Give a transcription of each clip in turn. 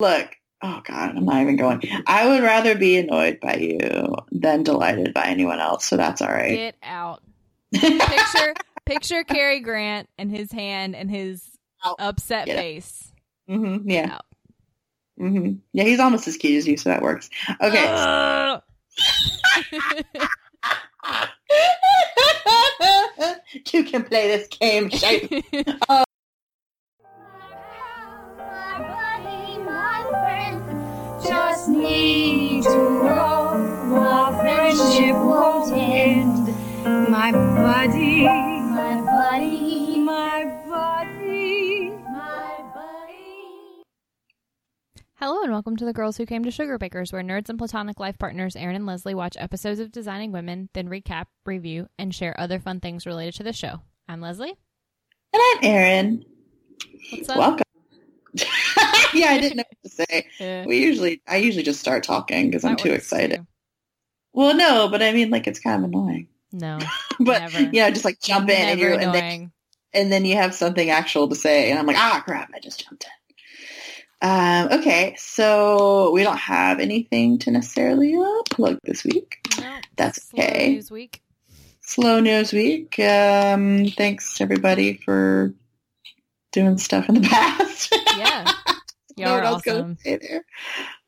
Look, oh God, I'm not even going. I would rather be annoyed by you than delighted by anyone else. So that's all right. Get out. Picture picture Cary Grant and his hand and his Out. upset Get face. hmm yeah. Out. hmm Yeah, he's almost as cute as you, so that works. Okay. Ugh. you can play this game, shape. just need to know our friendship won't end. My buddy, my buddy, my buddy, my buddy. Hello and welcome to the Girls Who Came to Sugar Bakers, where nerds and platonic life partners Erin and Leslie watch episodes of Designing Women, then recap, review, and share other fun things related to the show. I'm Leslie. And I'm Erin. What's up? Welcome. yeah, I didn't know what to say. Uh, We usually, I usually just start talking because I'm too excited. too. Well, no, but I mean, like, it's kind of annoying. No, But Never. yeah, just like jump in and never you and then, and then you have something actual to say, and I'm like, ah, crap, I just jumped in. Um, okay, so we don't have anything to necessarily uh, plug this week. No, That's slow okay. News week. Slow news week. Um, thanks everybody for doing stuff in the past. Yeah, Know what you're I was gonna awesome. say there.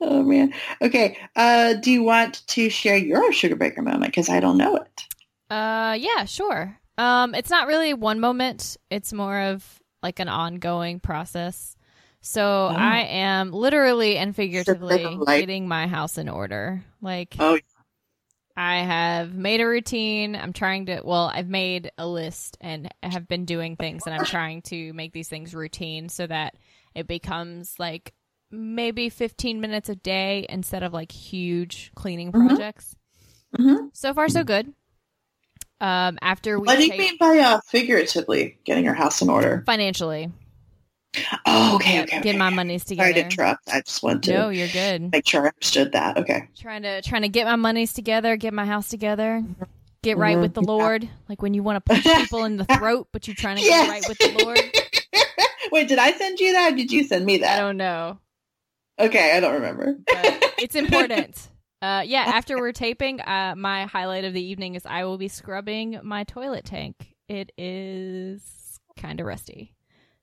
Oh man. Okay. Uh, do you want to share your sugar breaker moment? Because I don't know it. Uh, yeah, sure. Um, it's not really one moment. It's more of like an ongoing process. So I am literally and figuratively getting my house in order. Like Oh, I have made a routine. I'm trying to, well, I've made a list and have been doing things and I'm trying to make these things routine so that it becomes like maybe 15 minutes a day instead of like huge cleaning Mhm. projects. Mhm. So far, so good. Um, after we what do you take- mean by uh, figuratively getting your house in order? financially, Oh, okay, okay. get okay. my monies together. Sorry to interrupt. I just want to No, you're good. make sure I understood that. Okay. Trying to trying to get my monies together, get my house together, get right with the. Lord. Like when you want to punch people in the throat, but you're trying to Yes. get right with the Lord. Wait, did I send you that? Did you send me that? I don't know, Okay, I don't remember. but it's important. Uh, yeah, after we're taping, uh, my highlight of the evening is I will be scrubbing my toilet tank. It is kind of rusty,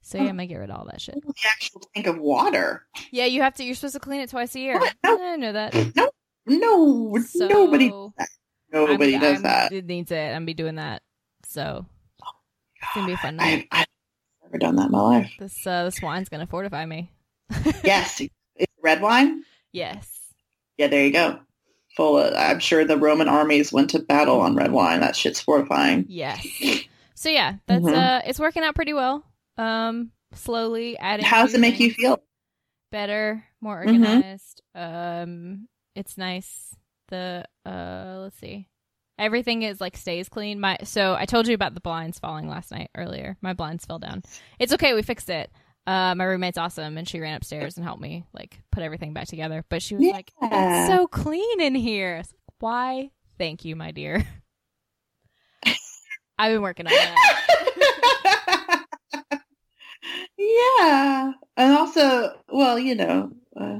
so yeah, I'm gonna get rid of all that shit. the actual tank of water. Yeah, you have to. You're supposed to clean it twice a year. What? No. I know that. No, So, nobody does that. Nobody I'm- does I'm- that. It needs it. I'm gonna be doing that. So it's gonna be a fun I, night. Never done that in my life. This uh, this wine's gonna fortify me. Yes, it's red wine. Yes. Yeah, there you go. Full. Of, I'm sure the Roman armies went to battle on red wine. That shit's fortifying. Yes. So yeah, that's Mhm. uh, it's working out pretty well. Um, slowly adding. How does it make you feel? Better, more Mhm. organized. Um, it's nice. The uh, let's see. Everything is like stays clean. My so I told you about the blinds falling last night earlier. My blinds fell down. It's okay. We fixed it. Uh, my roommate's awesome, and she ran upstairs and helped me like put everything back together. But she was like, "It's so clean in here." Why? Thank you, my dear. I've been working on that. yeah, and also, well, you know, uh,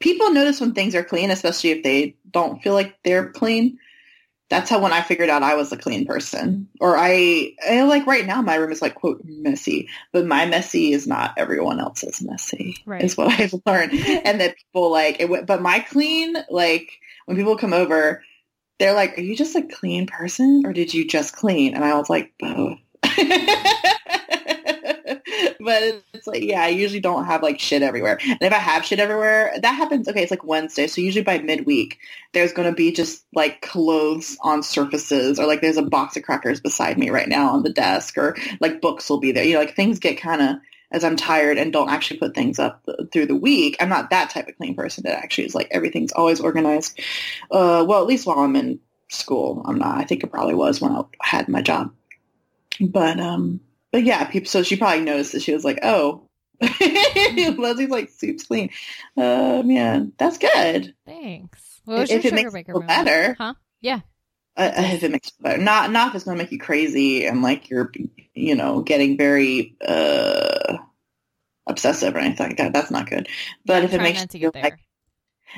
people notice when things are clean, especially if they don't feel like they're clean. That's how when I figured out I was a clean person, or I, I like right now my room is like quote messy, but my messy is not everyone else's messy. Right. Is what I've learned, and that people like it. But my clean, like when people come over, they're like, "Are you just a clean person, or did you just clean?" And I was like, "Both." but it's like, yeah, I usually don't have like shit everywhere. And if I have shit everywhere, that happens. Okay, it's like Wednesday, so usually by midweek, there's going to be just like clothes on surfaces, or like there's a box of crackers beside me right now on the desk, or like books will be there. You know, like things get kind of as I'm tired and don't actually put things up th- through the week. I'm not that type of clean person that actually is like everything's always organized. Uh, well, at least while I'm in school, I'm not. I think it probably was when I had my job. But um, but yeah, people. So she probably noticed that she was like, "Oh, Leslie's like soup's clean." Uh, man, that's good. Thanks. What was If your it makes you moment? better. Huh? Yeah. Uh, if it makes you better, not not if it's going to make you crazy and like you're, you know, getting very uh obsessive or anything like that. That's not good. But if it makes not to get there. like,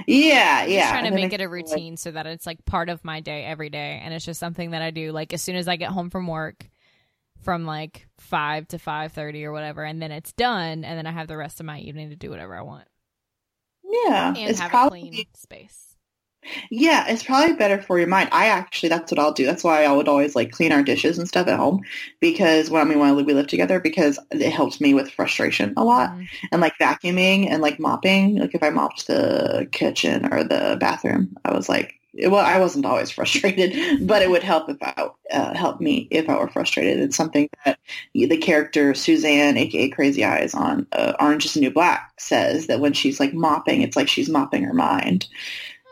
yeah, I'm yeah, trying to make it a you feel like- routine so that it's like part of my day every day, and it's just something that I do. Like as soon as I get home from work, from like five to five thirty or whatever, and then it's done, and then I have the rest of my evening to do whatever I want yeah, and it's have probably a clean space. Yeah, it's probably better for your mind. I actually, that's what I'll do. That's why I would always like clean our dishes and stuff at home because when I mean when we live together because it helps me with frustration a lot Mhm. and like vacuuming and like mopping. Like if I mopped the kitchen or the bathroom, I was like, well, I wasn't always frustrated, but it would help if I uh, help me if I were frustrated. It's something that the character Suzanne, aka Crazy Eyes on uh, Orange Is the New Black, says that when she's like mopping, it's like she's mopping her mind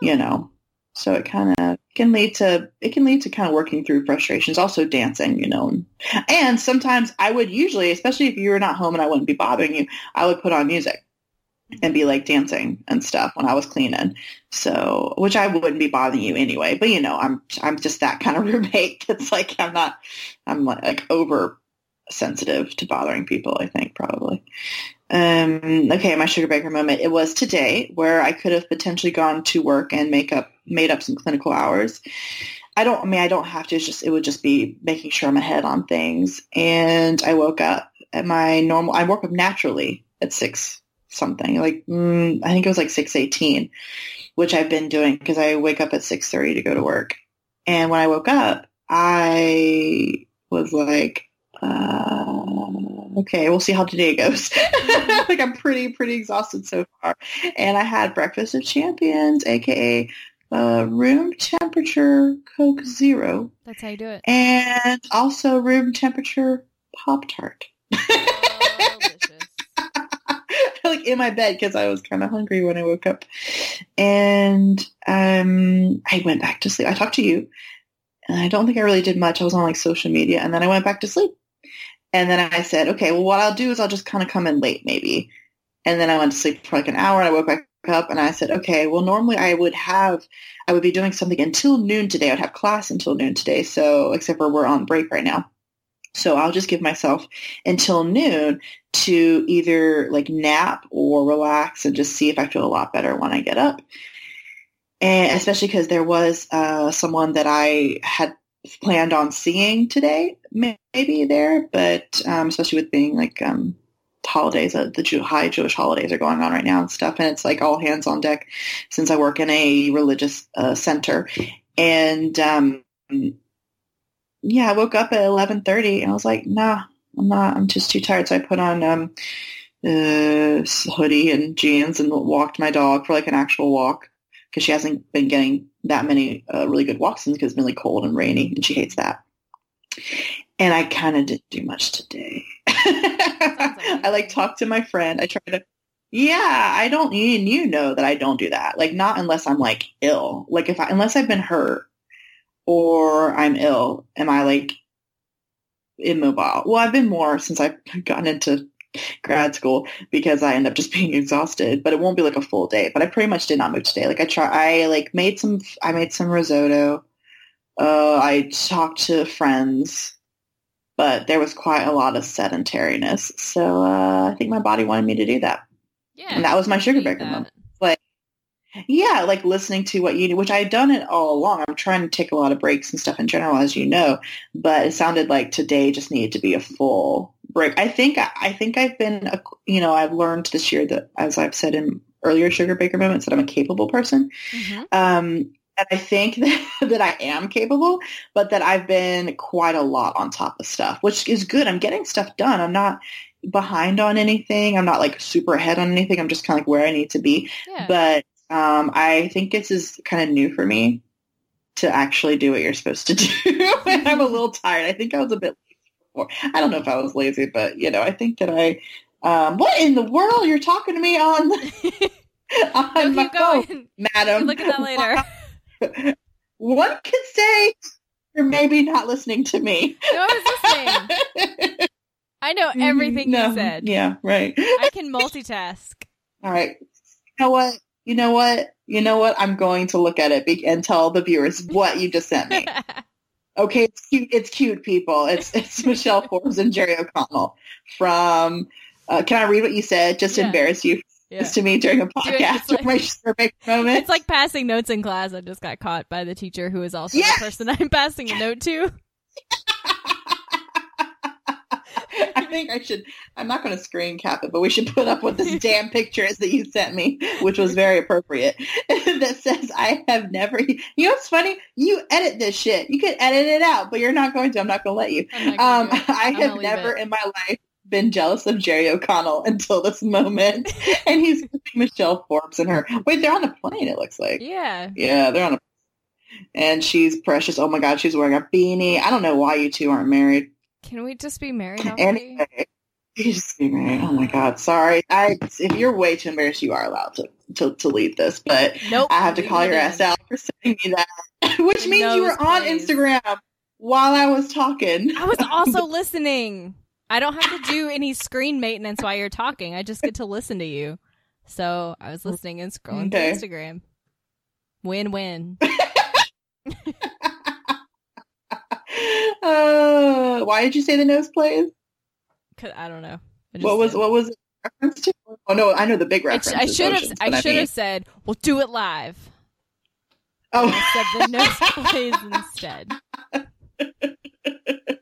you know? So it kind of can lead to it can lead to kind of working through frustrations also dancing you know? And sometimes i would usually especially if you were not home and i wouldn't be bothering you i would put on music and be like dancing and stuff when i was cleaning so which i wouldn't be bothering you anyway but you know i'm i'm just that kind of roommate that's like i'm not i'm like, over sensitive to bothering people i think probably um, okay, my sugar baker moment. It was today where I could have potentially gone to work and make up, made up some clinical hours. I don't, I mean, I don't have to. It's just, it would just be making sure I'm ahead on things. And I woke up at my normal, I woke up naturally at six something, like, mm, I think it was like 618, which I've been doing because I wake up at 630 to go to work. And when I woke up, I was like, uh, okay, we'll see how today goes. like I'm pretty, pretty exhausted so far. And I had breakfast of champions, aka uh, room temperature Coke Zero, That's how you do it. and also room temperature Pop Tart. Like in my bed because I was kind of hungry when I woke up, and um, I went back to sleep. I talked to you, and I don't think I really did much. I was on like social media, and then I went back to sleep. And then I said, okay, well, what I'll do is I'll just kind of come in late, maybe. And then I went to sleep for like an hour, and I woke back up, and I said, okay, well, normally I would have, I would be doing something until noon today. I'd have class until noon today, so except for we're on break right now. So I'll just give myself until noon to either like nap or relax and just see if I feel a lot better when I get up. And especially because there was uh, someone that I had planned on seeing today, maybe there, but um, especially with being like um, holidays, uh, the Jew- high Jewish holidays are going on right now and stuff, and it's like all hands on deck since I work in a religious uh, center. And um, yeah, I woke up at eleven thirty, and I was like, nah, I'm not. I'm just too tired. So I put on um, uh, hoodie and jeans and walked my dog for like an actual walk because she hasn't been getting that many uh, really good walks since because it's been really cold and rainy, and she hates that. And I kind of didn't do much today. I like talked to my friend. I tried to. Yeah, I don't. You, you know that I don't do that. Like not unless I'm like ill. Like if I unless I've been hurt or I'm ill, am I like immobile? Well, I've been more since I've gotten into grad school because I end up just being exhausted. But it won't be like a full day. But I pretty much did not move today. Like I try. I like made some. I made some risotto. Uh, I talked to friends, but there was quite a lot of sedentariness. So uh, I think my body wanted me to do that. Yeah. And that was my sugar that. moment. Yeah, like listening to what you do, which I've done it all along. I'm trying to take a lot of breaks and stuff in general, as you know, but it sounded like today just needed to be a full break. I think I think I've been, a, you know, I've learned this year that, as I've said in earlier sugar baker moments, that I'm a capable person. Mhm. Um, and I think that, that I am capable, but that I've been quite a lot on top of stuff, which is good. I'm getting stuff done. I'm not behind on anything. I'm not like super ahead on anything. I'm just kind of like where I need to be. Yeah. But um, I think this is kind of new for me to actually do what you're supposed to do. and I'm a little tired. I think I was a bit lazy before. I don't know if I was lazy, but you know, I think that I. Um, what in the world you're talking to me on? on my keep phone, madam. Look at that later. One could say you're maybe not listening to me. No, I was listening. I know everything No, you said. Yeah, right. I can multitask. All right. You know what? You know what? You know what? I'm going to look at it be- and tell the viewers what you just sent me. Okay, it's cute. It's cute, people. It's it's Michelle Forbes and Jerry O'Connell from Uh, can I read what you said just to Yeah. embarrass you Yeah. to me during a podcast It's like- or my survey moment? It's like passing notes in class. I just got caught by the teacher who is also Yes! the person I'm passing a note to. I think I should. I'm not going to screen cap it, but we should put up what this damn picture is that you sent me, which was very appropriate. that says, "I have never." You know what's funny? You edit this shit. You could edit it out, but you're not going to. I'm not going to let you. Um, gonna do it. I have never it. in my life been jealous of Jerry O'Connell until this moment, and he's Michelle Forbes and her. Wait, they're on a plane. It looks like. Yeah. Yeah, they're on a. And she's precious. Oh my God, she's wearing a beanie. I don't know why you two aren't married. Can we just be married already? Anyway, you just be married. Oh my God, sorry. I if you're way too embarrassed, you are allowed to to, to leave this. But Nope. I have to call your ass out for sending me that, which means you were on plays. Instagram while I was talking. I was also listening. I don't have to do any screen maintenance while you're talking. I just get to listen to you. So I was listening and scrolling Okay. through Instagram. Win win. uh, why did you say the nose plays? Cause I don't know. I just What was did. what was it reference to? Oh no, I know the big I, reference. I should have. I should mean- have said, "We'll do it live." Oh, I said the nose plays instead.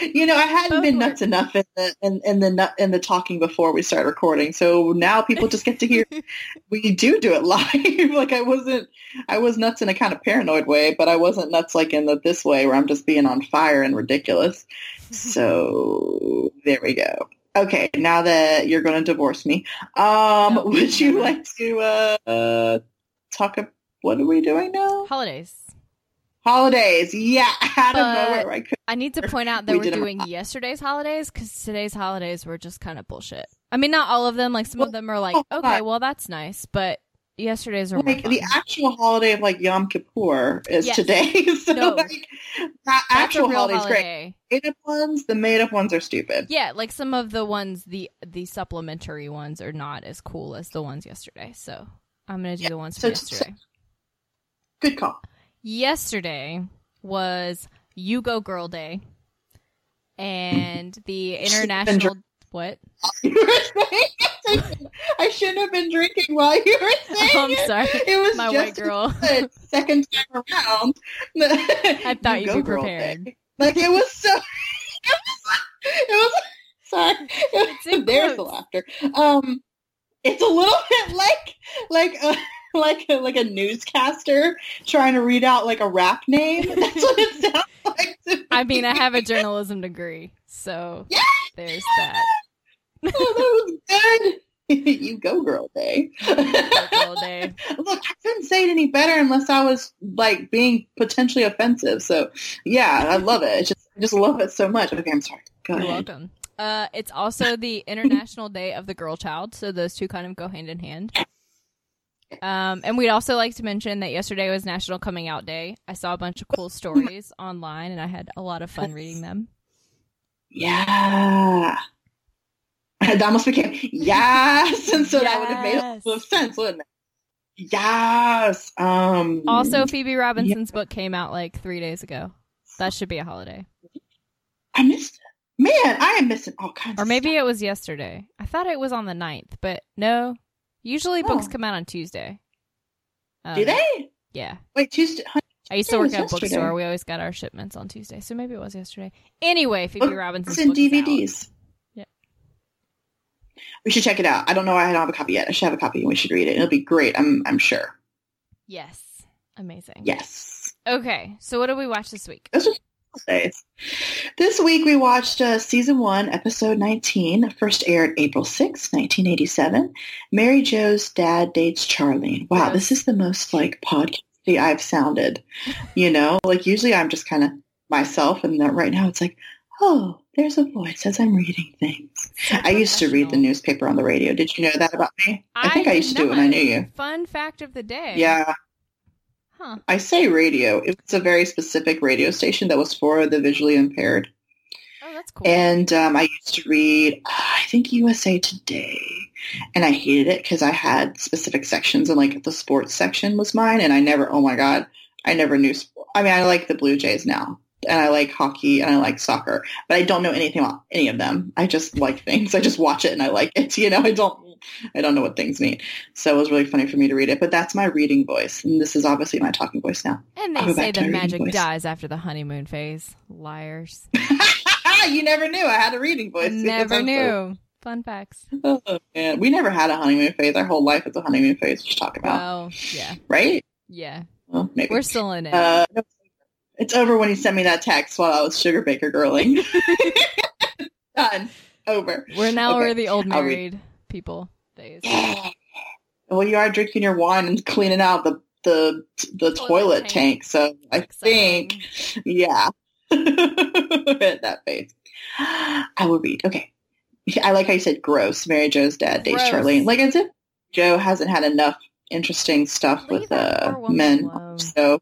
you know, I hadn't Both been nuts enough in the in, in the nut in the talking before we start recording, so now people just get to hear we do do it live. like I wasn't, I was nuts in a kind of paranoid way, but I wasn't nuts like in the this way where I'm just being on fire and ridiculous. So there we go. Okay, now that you're going to divorce me, um, No, would you never. like to uh, uh, talk? What are we doing now? Holidays. Holidays. Yeah, out of But- nowhere. I could. I need to point out that We are doing yesterday's holidays because today's holidays were just kind of bullshit. I mean, not all of them. Like some Well, of them are like, oh, okay, well that's nice, but yesterday's are Like the actual holiday of like Yom Kippur is Yes. today. so No. like that actual holiday's great. holiday. Made up ones, the made up ones are stupid. Yeah, like some of the ones the the supplementary ones are not as cool as the ones yesterday. So I'm gonna do the ones from so- so- yesterday. Good call. Yesterday was You Go Girl Day, and the international what? You were saying I shouldn't have been drinking while you were saying Oh, I'm sorry, It was my just white girl. the second time around. I thought you'd be prepared. Like it was so. It was. It was sorry. It's in There's the laughter. Um, it's a little bit like like a like a, like a newscaster trying to read out like a rap name. That's what it sounds like. to me. I mean, I have a journalism degree, so Yeah. there's that. oh, that was good. you go, girl day. Go Girl Day. Look, I couldn't say it any better unless I was like being potentially offensive. So, yeah, I love it. It's just, I just love it so much. Okay, I'm sorry. Go You're ahead. welcome. Uh, it's also the International Day of the Girl Child, so those two kind of go hand in hand. Um, and we'd also like to mention that yesterday was National Coming Out Day. I saw a bunch of cool stories online, and I had a lot of fun reading them. Yeah. That almost became yes, and so that would have made a lot of sense, wouldn't it? Yes. Um. Also, Phoebe Robinson's book came out like three days ago. That should be a holiday, I missed it. Man, I am missing all kinds. or of maybe stuff. it was yesterday. I thought it was on the 9th, but no. Usually, books Oh. come out on Tuesday. Um, Do they? Yeah. Wait, Tuesday. I used to work at a yesterday. bookstore. We always got our shipments on Tuesday, so maybe it was yesterday. Anyway, Phoebe Books Robinson's and. DVDs. Yeah. We should check it out. I don't know. I don't have a copy yet. I should have a copy, and we should read it. It'll be great. I'm. I'm sure. Yes, amazing. Yes. Okay, so what did we watch this week? Those are days. This week we watched uh, season one, episode 19, first aired April 6, 1987. Mary Jo's dad dates Charlene. Wow, Yes. this is the most like podcasty I've sounded. You know, like usually I'm just kind of myself, and that right now it's like, oh, there's a voice as I'm reading things. I used to read the newspaper on the radio. Did you know that about me? I, think I used to do it when I knew you. Fun fact of the day. Yeah, Huh. I say radio. It was a very specific radio station that was for the visually impaired. Oh, that's cool. And um, I used to read, uh, I think USA Today, and I hated it because I had specific sections, and like the sports section was mine, and I never, oh my god, I never knew. I mean, I like the Blue Jays now, and I like hockey and I like soccer, but I don't know anything about any of them. I just like things. I just watch it and I like it. You know, I don't I don't know what things mean. So it was really funny for me to read it. But that's my reading voice, and this is obviously my talking voice now. And they say the magic dies after the honeymoon phase. Liars. you never knew I had a reading voice. Never so- knew. Fun facts. Oh, man. We never had a honeymoon phase. Our whole life is a honeymoon phase. Just talk about, Well, yeah, right? yeah. Well, maybe. We're still in it. Uh, it's over when he sent me that text while I was sugar baker girling. Done. Over. we're now okay, we're the old married people days. well, you are drinking your wine and cleaning out the the the Toilet toilet tank. tank. So I think, yeah, at that face. I will read. Okay, I like how you said gross. Mary Jo's dad dates Gross. Charlene. Like as if Joe hasn't had enough interesting stuff Leave with uh, men. alone. So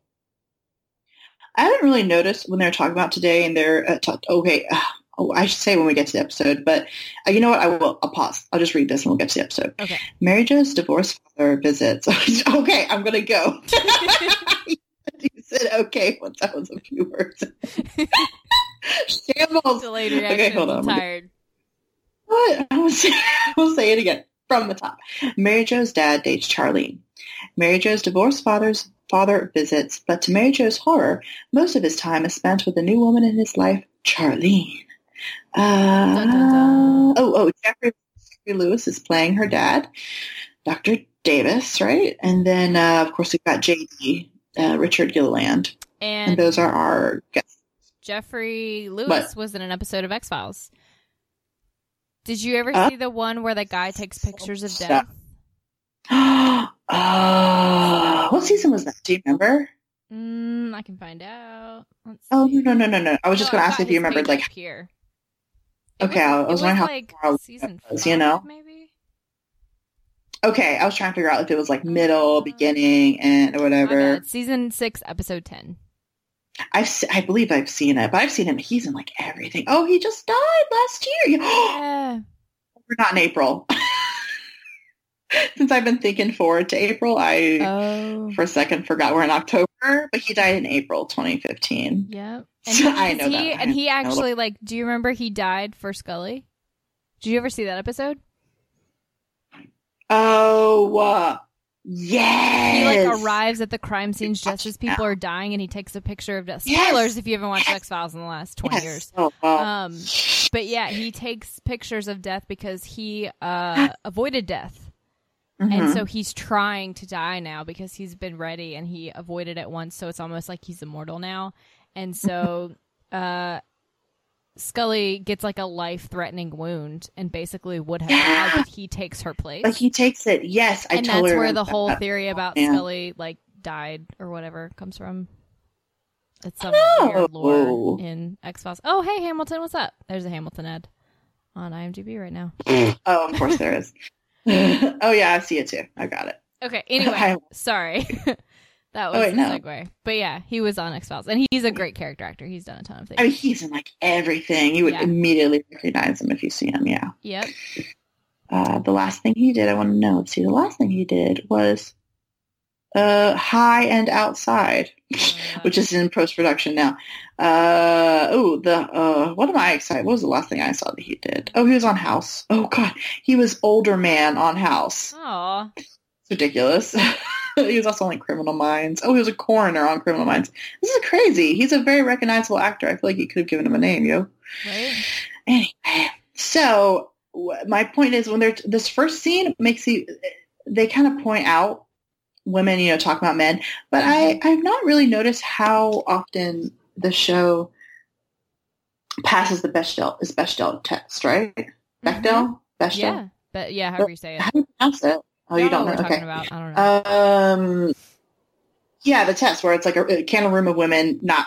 I haven't really noticed when they're talking about today, and they're uh, ta- okay. Uh, oh, I should say when we get to the episode, but uh, you know what? I will. I'll pause. I'll just read this, and we'll get to the episode. Okay. Mary Jo's divorced father visits. okay, I'm gonna go. you said okay once that was a few words. Shambles. Delayed Okay, hold on. I'm tired. What? I will say, I will say it again from the top. Mary Jo's dad dates Charlene. Mary Jo's divorced father's father visits, but to Mary Jo's horror, most of his time is spent with the new woman in his life, Charlene. Uh, Dun, dun, dun. Oh, oh, Geoffrey, Geoffrey Lewis is playing her dad, Dr. Davis, right? And then, uh, of course, we've got JD, uh, Richard Gilliland, and, And those are our guests. Geoffrey Lewis What? was in an episode of X Files. Did you ever Uh, see the one where the guy takes pictures of death? uh, what season was that? Do you remember? Mm, I can find out. Oh see. no no no no! I was just Oh, going to ask if you remembered, like, here. Okay, I was it wondering how like season was, five, you know? maybe. okay, I was trying to figure out if it was like oh, middle, beginning, and or whatever. Season six, episode ten. I've I believe I've seen it, but I've seen him. He's in like everything. Oh, he just died last year. Yeah. We're not in April. Since I've been thinking forward to April, I Oh. for a second forgot we're in October, but he died in April 2015. Yep. So I know he, that. And he actually like. Do you remember he died for Scully? Did you ever see that episode? Oh, uh, yes. He like arrives at the crime scenes just as people are dying, and he takes a picture of death. Yes! Spoilers if you haven't watched Yes! X Files in the last twenty Yes. years. Oh. Um, but yeah, he takes pictures of death because he uh, avoided death, and Mhm. so he's trying to die now because he's been ready and he avoided it once. So it's almost like he's immortal now, and so uh, Scully gets like a life-threatening wound and basically would have Yeah. died, he takes her place. But he takes it. Yes, I and that's where the whole that. theory about. Scully like died or whatever comes from. It's some Oh. weird lore in X Files. Oh, hey Hamilton, what's up? There's a Hamilton ad on IMDb right now. Oh, of course there is. oh yeah, I see it too. I got it. Okay, anyway, sorry. That was Oh, wait, the no. segue. But yeah, he was on X Files, and he's a great character actor. He's done a ton of things. I mean, he's in like everything. You would Yeah. immediately recognize him if you see him. Yeah. yep. Uh, the last thing he did, I want to know. Let's see. The last thing he did was uh, High and Outside, Uh, which is in post production now. Uh, oh, the uh, what am I excited? What was the last thing I saw that he did? Oh, he was on House. Oh God, he was older man on House. Aw, It's ridiculous. he was also on like Criminal Minds. Oh, he was a coroner on Criminal Minds. This is crazy. He's a very recognizable actor. I feel like you could have given him a name, yo. right? Anyway, so my point is when they're this first scene makes you they kind of point out women, you know, talk about men, but I I've not really noticed how often the show passes the Bechdel is Bechdel test, right? Bechdel, Bechdel. Mm-hmm. Yeah, but yeah, however you say it. How do you pronounce it? Oh, you don't know? what Okay. talking about. I don't know. Um, yeah, the test where it's like a, a can of room of women, not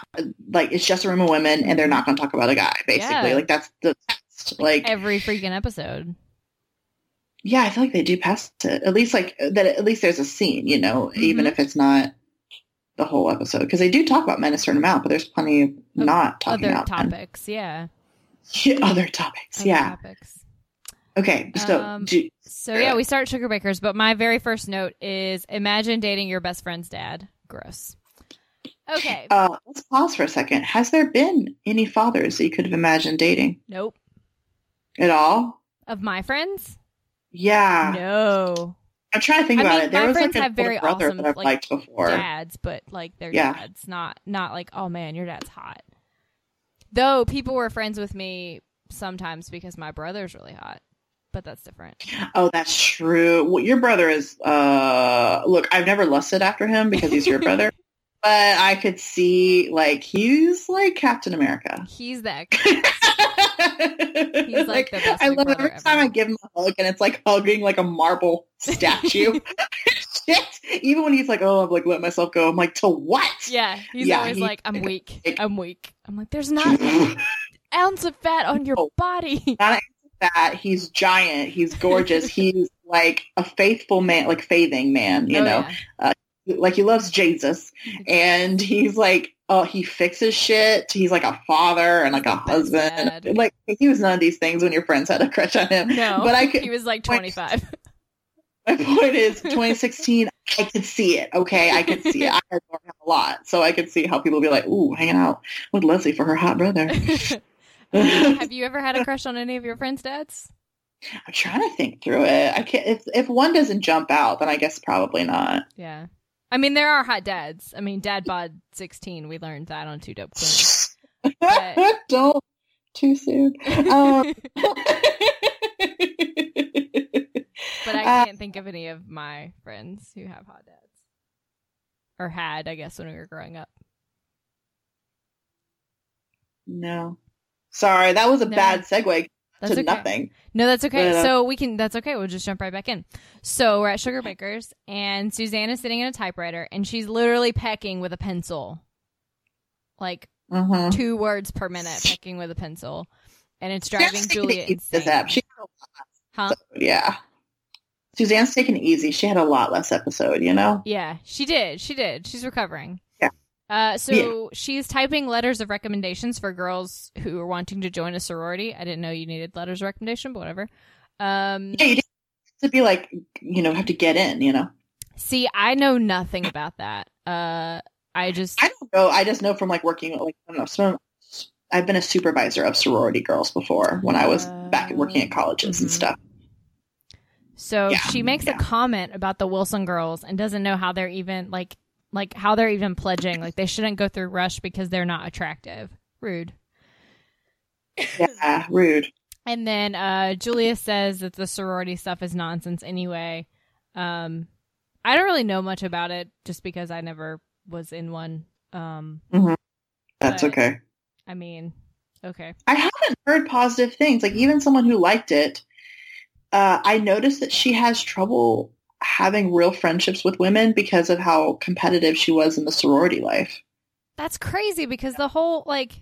like it's just a room of women, and they're not going to talk about a guy. Basically, Yeah. like that's the test. Like, Every freaking episode. yeah, I feel like they do pass it. At least like that. At least there's a scene, you know, even Mhm. if it's not the whole episode, because they do talk about men a certain amount, but there's plenty of not talking Other about men. topics, yeah. Yeah, other topics. Other yeah. Topics. Okay. So Um, do, So yeah, we start sugar bakers, but my very first note is imagine dating your best friend's dad. Gross. Okay. Uh, let's pause for a second. Has there been any fathers that you could have imagined dating nope. at all? Of my friends? Yeah. No. I'm trying to think I about mean, it. There my was friends like a have very brother awesome, that I've like, before. Dads, but like their Yeah. dads, not not like, oh man, your dad's hot. Though people were friends with me sometimes because my brother's really hot. But that's different. Oh, that's true. Well, your brother is. Uh, look, I've never lusted after him because he's your brother, but I could see like he's like Captain America. He's the he's like the best I love every time. I give him a hug and it's like hugging like a marble statue. Shit. Even when he's like, "Oh, I'm like let myself go," I'm like, "To what?" Yeah, he's Yeah, always like, I'm weak. like- I'm weak. I'm like, there's not an ounce of fat on your Oh. body. That he's giant. He's gorgeous. he's like a faithful man, like faithing man. You Oh, know, yeah. Uh, like he loves Jesus and he's like oh he fixes shit he's like a father and like a husband dad. like he was none of these things when your friends had a crush on him No, but i could he was like 25. my point is 2016 i could see it okay i could see it i adore him a lot so i could see how people be like ooh hanging out with leslie for her hot brother Have you ever had a crush on any of your friends' dads? I'm trying to think through it i can't if, if one doesn't jump out then i guess probably not Yeah. I mean, there are hot dads. I mean, Dad Bod 16, we learned that on Two Dope Queens. But- don't too soon um, But I Uh, can't think of any of my friends who have hot dads. Or had, I guess, when we were growing up. No. Sorry, that was a No. bad segue That's to okay. nothing. No, that's okay. Uh, so we can. That's okay. We'll just jump right back in. So we're at Sugar Baker's, and Suzanne is sitting in a typewriter, and she's literally pecking with a pencil, like Uh-huh. two words per minute, pecking with a pencil, and it's driving Julia easy this insane. ep- She, yeah. Suzanne's taking it easy. She had a lot less episode, you know? Yeah, she did. She did. She's recovering. Yeah. Uh, so she's typing letters of recommendations for girls who are wanting to join a sorority. I didn't know you needed letters of recommendation, but whatever. Um, Yeah, you didn't have to be like, you know, have to get in, you know? see, I know nothing about that. Uh, I just I don't know. I just know from like working, like, I don't know, some, I've been a supervisor of sorority girls before when I was back working at colleges and Mhm. stuff. So Yeah, she makes yeah. a comment about the Wilson girls and doesn't know how they're even like like how they're even pledging. Like they shouldn't go through Rush because they're not attractive. Rude. Yeah, rude. And then uh Julia says that the sorority stuff is nonsense anyway. Um I don't really know much about it just because I never was in one. Um That's But- okay. I mean, okay. I haven't heard positive things. Like even someone who liked it, uh, I noticed that she has trouble having real friendships with women because of how competitive she was in the sorority life. That's crazy because the whole like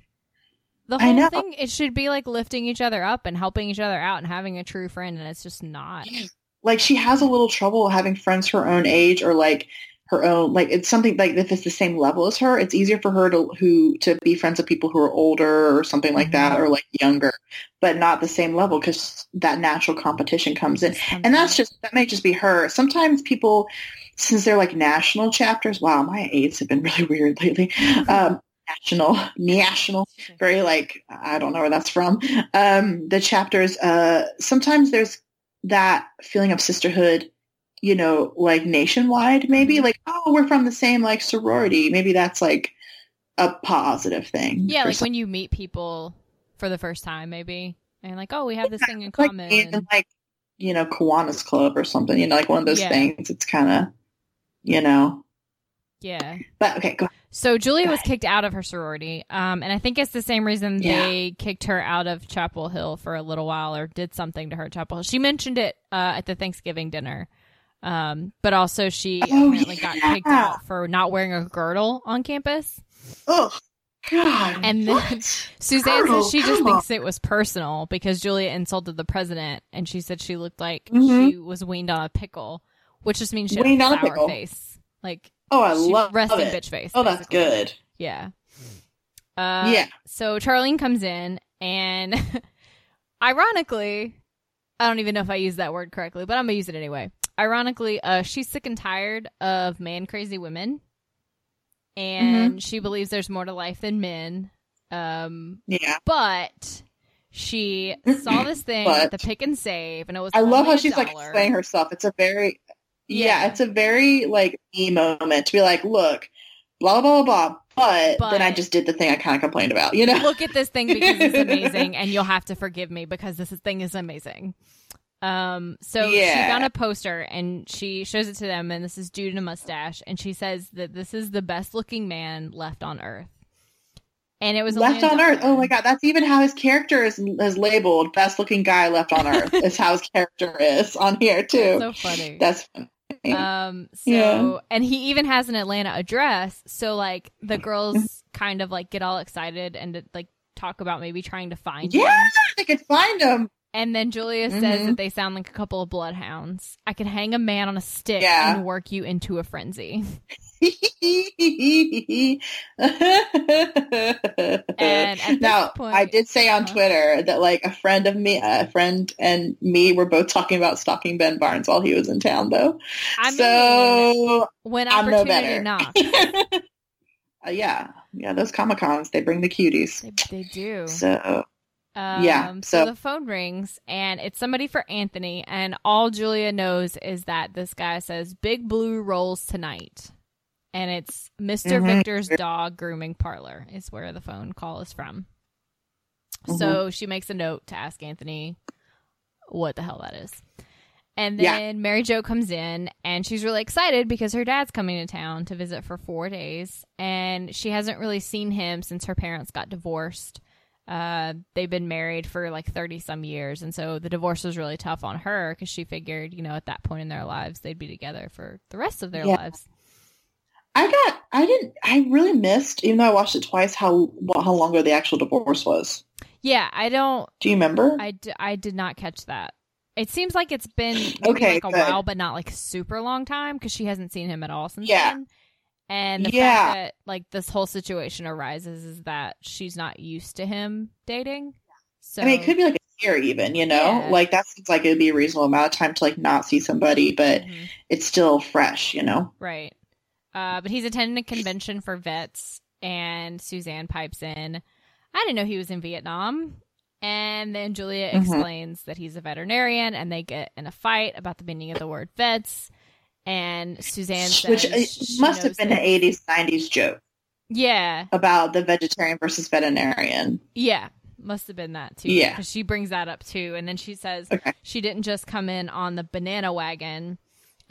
the whole thing it should be like lifting each other up and helping each other out and having a true friend and it's just not. Like she has a little trouble having friends her own age or like her own like it's something like if it's the same level as her, it's easier for her to who to be friends with people who are older or something like that or like younger, but not the same level because that natural competition comes in. and that's just that may just be her. Sometimes people since they're like national chapters wow my aids have been really weird lately. Um national national very like i don't know where that's from. Um the chapters uh sometimes there's that feeling of sisterhood you know like nationwide maybe Mhm. like oh we're from the same like sorority maybe that's like a positive thing yeah, like some- when you meet people for the first time, maybe, and like, oh, we have this thing in like common. in like you know Kiwanis Club or something you know like one of those Yeah. things it's kind of you know yeah. but okay go ahead. So Julia was kicked out of her sorority, um, and I think it's the same reason Yeah. they kicked her out of Chapel Hill for a little while, or did something to her at Chapel Hill. She mentioned it uh, at the Thanksgiving dinner, um, but also she Oh, apparently got kicked out for not wearing a girdle on campus. Oh God! And then what? Suzanne Girdle, says she just come thinks it was personal because Julia insulted the president, and she said she looked like Mhm. she was weaned on a pickle, which just means she Weaned had on a sour pickle. face, like Oh, I love resting it. bitch face. Oh, that's good. Yeah. Uh, Yeah. So Charlene comes in, and ironically, I don't even know if I used that word correctly, but I'm gonna use it anyway. Ironically, uh, she's sick and tired of man crazy women, and she believes there's more to life than men. Um, Yeah. but she saw this thing the pick and save, and it was. I love how she's like dollar. explaining herself. It's a very, yeah, Yeah. it's a very like me moment to be like, look, blah blah blah blah. But, But- then I just did the thing I kind of complained about. You know? Look at this thing because it's amazing, and you'll have to forgive me because this thing is amazing. Um, so she found a poster and she shows it to them, and this is dude in a mustache, and she says that this is the best looking man left on Earth. And it was left on Earth. Oh my god, that's even how his character is, is labeled. Best looking guy left on Earth is how his character is on here too. so funny. That's funny. Um, so Yeah. and he even has an Atlanta address. So like the girls kind of like get all excited and like talk about maybe trying to find him. Yeah, I could find him. And then Julia says Mhm. that they sound like a couple of bloodhounds. I could hang a man on a stick Yeah. and work you into a frenzy. and now point- I did say on Uh-huh. Twitter that like a friend of me, a friend and me were both talking about stalking Ben Barnes while he was in town, though. I mean, so when I'm no opportunity better. knocks, uh, yeah, yeah, those comic cons they bring the cuties. they, they do. So Um, Yeah, So, so- the phone rings and it's somebody for Anthony, and all Julia knows is that this guy says "Big Blue rolls tonight," and it's mister Mhm. Victor's dog grooming parlor is where the phone call is from. Mm-hmm. So she makes a note to ask Anthony what the hell that is. And Yeah. then Mary Jo comes in and she's really excited because her dad's coming to town to visit for four days. And she hasn't really seen him since her parents got divorced. Uh, they've been married for like 30 some years. And so the divorce was really tough on her because she figured, you know, at that point in their lives, they'd be together for the rest of their Yeah. lives. I got, I didn't, I really missed, even though I watched it twice, how what, how long ago the actual divorce was. Yeah, I don't, Do you remember? I, d- I did not catch that. It seems like it's been Okay, like a good. while, but not like super long time because she hasn't seen him at all since Yeah. then. And the Yeah. fact that like this whole situation arises is that she's not used to him dating. So I mean, it could be like a year, even. You know, Yeah. like that seems like it'd be a reasonable amount of time to like not see somebody, but Mhm. it's still fresh. You know. right. Uh, but he's attending a convention for vets, and Suzanne pipes in. I didn't know he was in Vietnam. And then Julia Mhm. explains that he's a veterinarian, and they get in a fight about the meaning of the word vets. And Suzanne says Which must have been that- an '80s, '90s joke Yeah, about the vegetarian versus veterinarian. yeah, must have been that too. Yeah. because she brings that up too, and then she says Okay. she didn't just come in on the banana wagon.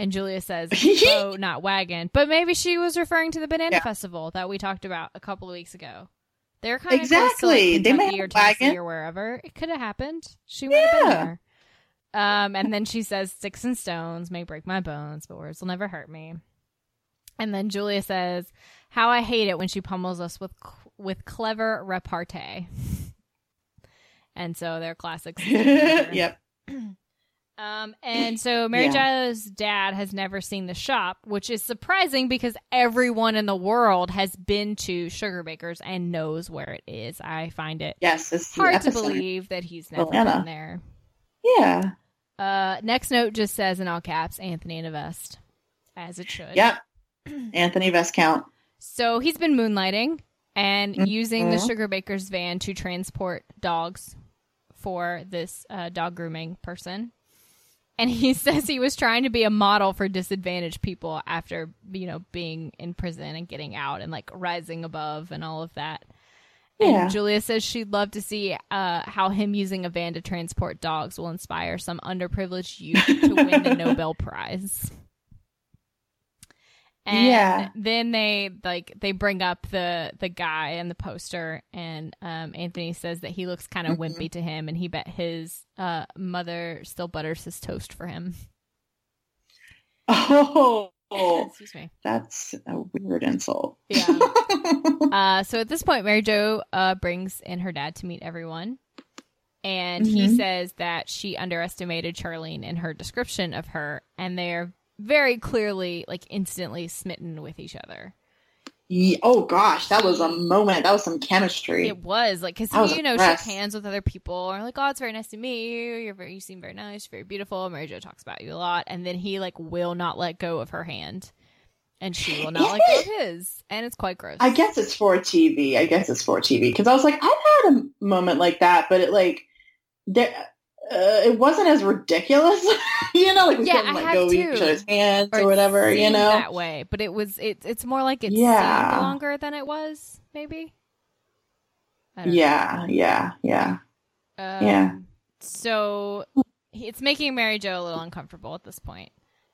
And Julia says, "Oh, not wagon," but maybe she was referring to the banana Yeah. festival that we talked about a couple of weeks ago. They're kind of Exactly. To, They like, might have or Tennessee wagon. or wherever. It could have happened. She might have been there. Um, and then she says, "Sticks and stones may break my bones, but words will never hurt me." And then Julia says, "How I hate it when she pummels us with with clever repartee." And so they're classics. yep. Um, and so Mary Jo's dad has never seen the shop, which is surprising because everyone in the world has been to Sugar Bakers and knows where it is. I find it Yes. It's hard to believe that he's never Atlanta. been there. Yeah. Uh, next note just says in all caps, Anthony in a vest, as it should. Yep. Anthony Vescount. So he's been moonlighting and using the. Sugar Baker's van to transport dogs for this uh, dog grooming person. And he says he was trying to be a model for disadvantaged people after, you know, being in prison and getting out and like rising above and all of that. Yeah. And Julia says she'd love to see uh, how him using a van to transport dogs will inspire some underprivileged youth to win the Nobel Prize. And Yeah. then they like they bring up the the guy and the poster, and um, Anthony says that he looks kind of Mhm. wimpy to him, and he bet his uh, mother still butters his toast for him. Oh, Excuse me. that's a weird insult. Yeah. Uh, so at this point, Mary Jo uh, brings in her dad to meet everyone. And he Mhm. says that she underestimated Charlene in her description of her, and they're very clearly, like, instantly smitten with each other. Ye- oh gosh, that was a moment. That was some chemistry. It was like because I was he, you know, impressed. shook hands with other people, or like, "Oh, it's very nice to meet you. You're very, you seem very nice, very beautiful." Mary Jo talks about you a lot, and then he like will not let go of her hand, and she will not let go of his, and it's quite gross. I guess it's for TV. I guess it's for TV because I was like, I've had a moment like that, but it like there, uh, it wasn't as ridiculous, you know, like we Yeah, couldn't like go each other's hands or, it whatever, you know. that way, but it was it, it's more like it Yeah. longer than it was, maybe. Know. Yeah, yeah, yeah. Um, Yeah. So it's making Mary Jo a little uncomfortable at this point,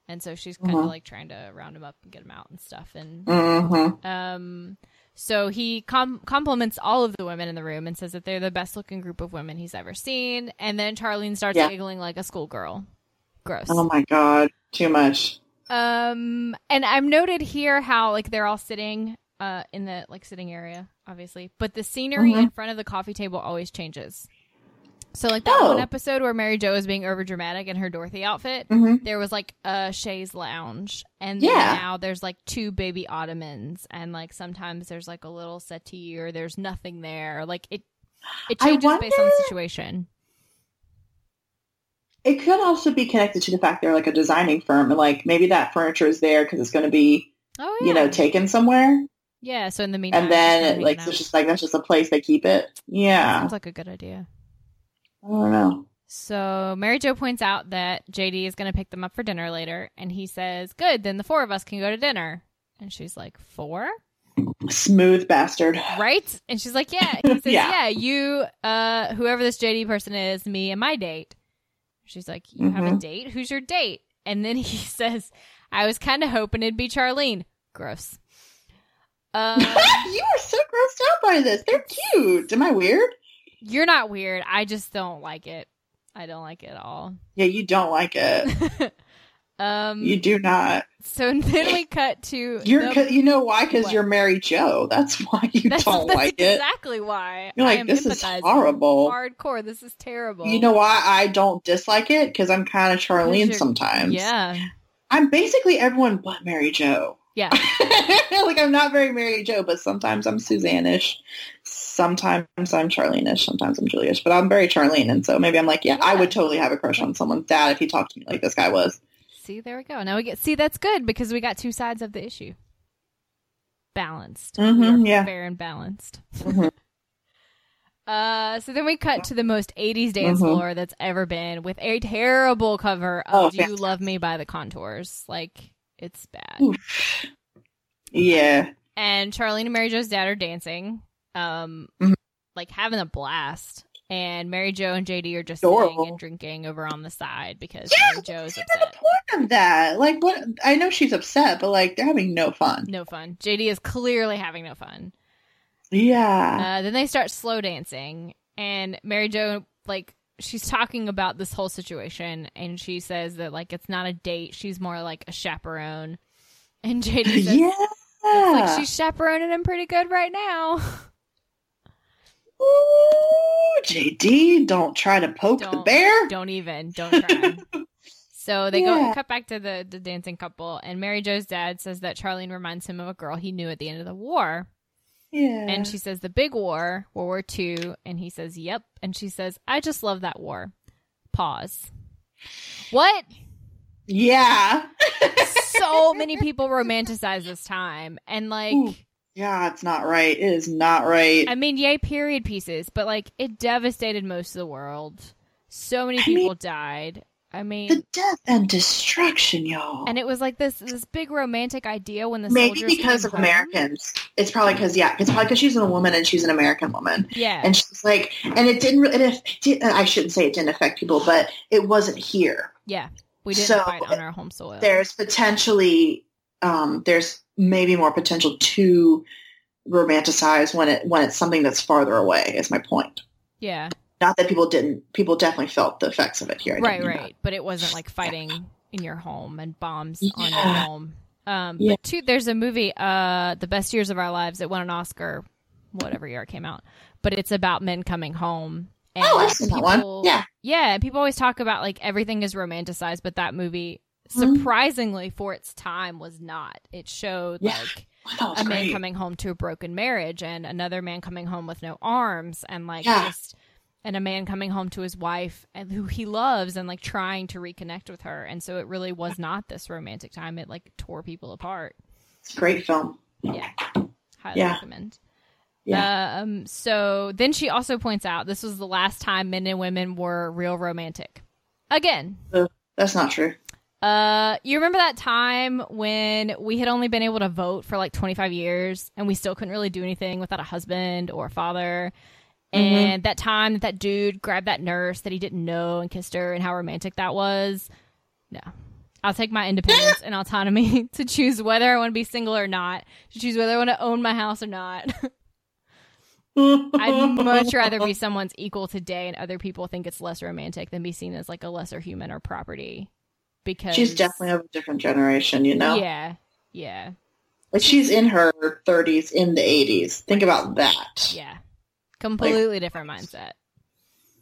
and so she's kind of Mhm. like trying to round him up and get him out and stuff. And hmm um, so he com- compliments all of the women in the room and says that they're the best looking group of women he's ever seen. And then Charlene starts Yeah. giggling like a schoolgirl. Gross. Oh my god, too much. Um, and I've noted here how like they're all sitting uh in the like sitting area, obviously, but the scenery Mhm. in front of the coffee table always changes. So like that Oh. one episode where Mary Jo is being over dramatic in her Dorothy outfit, hmm there was like a chaise lounge, and Yeah. now there's like two baby ottomans, and like sometimes there's like a little settee or there's nothing there. Like it, it changes based on the situation. It could also be connected to the fact they're like a designing firm, and like maybe that furniture is there because it's going to be, Oh yeah, you know, taken somewhere, yeah. So in the meantime, and then it, like it's just like that's just a place they keep it. Yeah, sounds like a good idea. I don't know. So Mary Jo points out that JD is going to pick them up for dinner later, and he says, "Good, then the four of us can go to dinner." And she's like, four? Smooth bastard. Right?" And she's like, "Yeah." He says, Yeah. "Yeah, you, uh, whoever this JD person is, me and my date." She's like, "You have a Mhm. date? Who's your date?" And then he says, "I was kind of hoping it'd be Charlene." Gross. Um, you are so grossed out by this. They're cute. Am I weird? You're not weird. I just don't like it. I don't like it at all. Yeah, you don't like it. um. You do not. so then we cut to You're, the- you know why? Because you're Mary Jo. That's why you That's, don't that's like it. exactly why. You're I like, this is horrible. Hardcore. This is terrible. You know why I don't dislike it? Because I'm kind of Charlene sometimes. Yeah. I'm basically everyone but Mary Jo. Yeah. like I'm not very Mary Jo, but sometimes I'm Suzanne-ish. Sometimes I'm Charlene-ish. Sometimes I'm Julia-ish. But I'm very Charlene, and so maybe I'm like, yeah, I would totally have a crush on someone's dad if he talked to me like this guy was. See, there we go. Now we get. See, that's good because we got two sides of the issue. Balanced. Mhm, yeah. Fair and balanced. Mhm. Uh, so then we cut to the most 80s dance Mhm. floor that's ever been with a terrible cover Oh, of Do You. Love Me by the Contours. Like, it's bad. Oof. Yeah. and Charlene and Mary Jo's dad are dancing, um, Mhm. like having a blast. And Mary Jo and JD are just Adorable. sitting and drinking over on the side because Yeah, Mary Jo's Even the point of that, like, what? I know she's upset, but like, they're having no fun. No fun. JD is clearly having no fun. Yeah. Uh, then they start slow dancing, and Mary Jo like she's talking about this whole situation, and she says that like it's not a date; she's more like a chaperone. And JD says, yeah. Like she's chaperoning him pretty good right now." Ooh, JD, don't try to poke the Don't- bear. don't even don't try so they go Yeah. cut back to the, the dancing couple and mary jo's dad says that charlene reminds him of a girl he knew at the end of the war Yeah. and she says the big war world war ii and he says yep and she says i just love that war pause what yeah. so many people romanticize this time and like Ooh. Yeah, it's not right. It is not right. i mean yay period pieces but like it devastated most of the world so many I people mean- died i mean the death and destruction, y'all. And it was like this this big romantic idea when the Maybe because of home. Americans. It's probably because yeah, it's probably because she's a woman and she's an American woman, Yeah, and she's like, and it didn't. really- It, it I shouldn't say it didn't affect people, but it wasn't here. yeah. We didn't So, fight on our home soil. There's potentially, um, there's maybe more potential to romanticize when it when it's something that's farther away. Is my point. yeah, Not that people didn't. People definitely felt the effects of it here. I right, right. But it wasn't like fighting in your home and bombs on your home. Um, Yeah. but two, there's a movie, uh, The Best Years of Our Lives. It won an Oscar, whatever year it came out. But it's about men coming home. And Oh, I've seen that one. Yeah. yeah. People always talk about like everything is romanticized, but that movie, Mhm. surprisingly for its time, was not. It showed Yeah. like I thought it a man coming home to a broken marriage and another man coming home with no arms and like Yeah. just and a man coming home to his wife and who he loves and like trying to reconnect with her and so it really was not this romantic time it like tore people apart It's a great film. Yeah. Highly Yeah. recommend. Yeah. Um, so then she also points out this was the last time men and women were real romantic. Again, That's not true. uh, you remember that time when we had only been able to vote for like 25 years and we still couldn't really do anything without a husband or a father? Mm-hmm. And that time that that dude grabbed that nurse that he didn't know and kissed her and how romantic that was? No. I'll take my independence and autonomy to choose whether I want to be single or not, to choose whether I want to own my house or not. I'd much rather be someone's equal today and other people think it's less romantic than be seen as like a lesser human or property. Because She's definitely of a different generation, you know? Yeah. Yeah. Like she's in her 30s, in the 80s. Think about that. Yeah. Completely different mindset.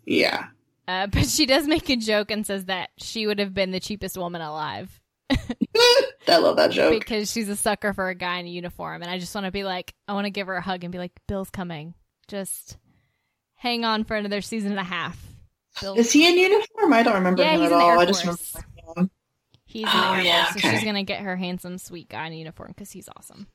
Yeah. Uh, but she does make a joke and says that she would have been the cheapest woman alive I love that joke. because she's a sucker for a guy in a uniform. And I just want to be like, I want to give her a hug and be like, Bill's coming. Just hang on for another season and a half. Bill, Is he in uniform? I don't remember Yeah, him he's at all. I just remember him. he's in Oh, yeah, Force, so she's gonna get her handsome, sweet guy in uniform because he's awesome.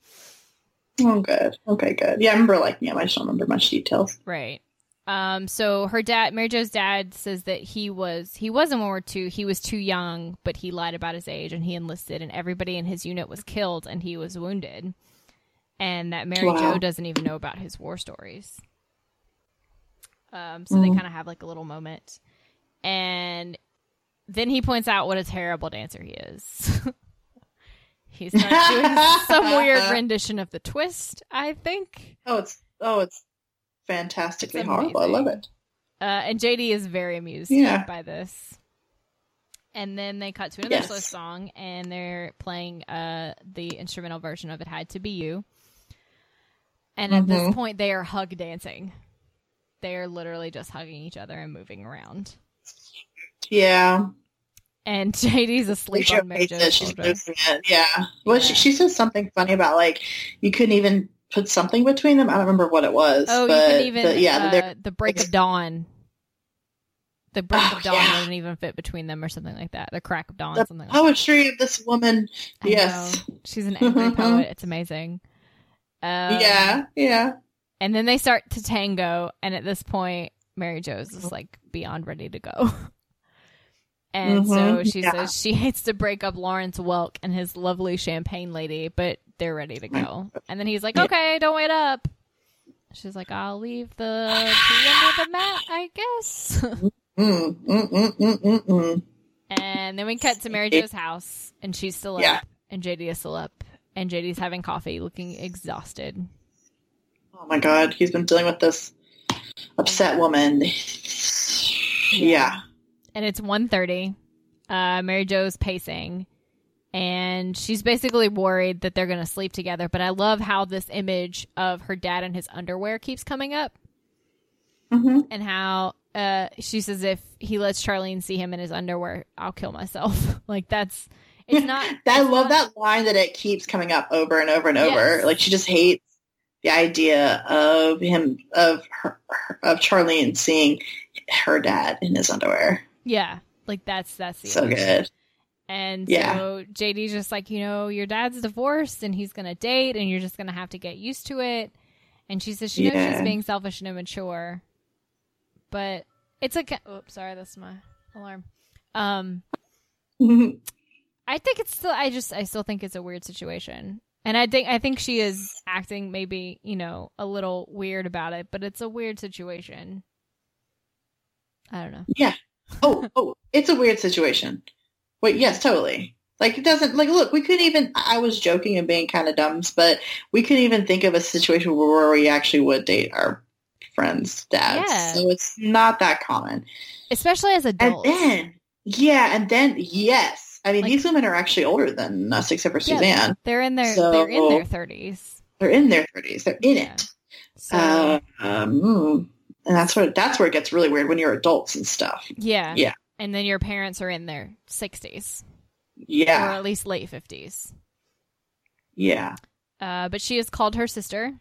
Oh, good. Okay, good. Yeah, I remember liking him. I just don't remember much details. Right. Um, so her dad, Mary Jo's dad, says that he was he was in World War II. He was too young, but he lied about his age and he enlisted, and everybody in his unit was killed and he was wounded. And that Mary Wow. Jo doesn't even know about his war stories. Um, so they Mhm. kind of have like a little moment, and then he points out what a terrible dancer he is. He's not doing some weird rendition of the twist, I think. Oh, it's oh, it's fantastically It's horrible. I love it. Uh, and JD is very amused Yeah. by this. And then they cut to another Yes. slow song, and they're playing uh, the instrumental version of "It Had to Be You." And at this Mhm. point, they are hug dancing. They are literally just hugging each other and moving around. Yeah. And JD's asleep She on showcased She's losing it. Yeah. Well, she, Yeah. she says something funny about like you couldn't even put something between them. I don't remember what it was. Oh, but, you can even but yeah, uh, the break of dawn. The break Oh, of dawn yeah. wouldn't even fit between them, or something like that. The crack of dawn, the something like that. poetry of this woman. I yes. know. She's an angry poet. It's amazing. Um, yeah. Yeah. And then they start to tango, and at this point, Mary Jo's is like beyond ready to go. and so Mhm, she yeah. says she hates to break up Lawrence Welk and his lovely champagne lady, but they're ready to go. And then he's like, "Okay, don't wait up." She's like, "I'll leave the key under the mat, I guess." Mm, mm, mm, mm, mm, mm. and then we cut to Mary Jo's house, and she's still up, and JD is still up, and JD's having coffee, looking exhausted. Oh my god, he's been dealing with this upset woman. Yeah. And it's 1.30 uh, mary jo's pacing and she's basically worried that they're going to sleep together but i love how this image of her dad in his underwear keeps coming up hmm and how uh, she says if he lets charlene see him in his underwear i'll kill myself like that's it's not I it's love not- that line that it keeps coming up over and over and over. Yes. Like she just hates the idea of him of her of Charlene seeing her dad in his underwear. Yeah like that's that's the So good. And Yeah. so JD's just like, you know, your dad's divorced and he's going to date and you're just going to have to get used to it. And she says she knows she's being selfish and immature. But it's a. ki- Oops, sorry, that's my alarm. Um, I think it's still. I just. I still think it's a weird situation, and I think. I think she is acting maybe you know a little weird about it, but it's a weird situation. I don't know. yeah. Oh, oh, it's a weird situation. Wait, yes, totally. Like it doesn't like look, we couldn't even I was joking and being kind of dumb, but we couldn't even think of a situation where we actually would date our friends' dads. Yeah. So it's not that common. Especially as adults. And then yeah, and then yes. I mean Like- these women are actually older than us except for Yeah. Suzanne. they're in their. So- they're in their thirties. They're in their thirties. They're in Yeah. it. So Uh, um, mm. And that's where that's where it gets really weird when you're adults and stuff. yeah, yeah. And then your parents are in their sixties Yeah. or at least late fifties. Yeah. Uh, but she has called her sister,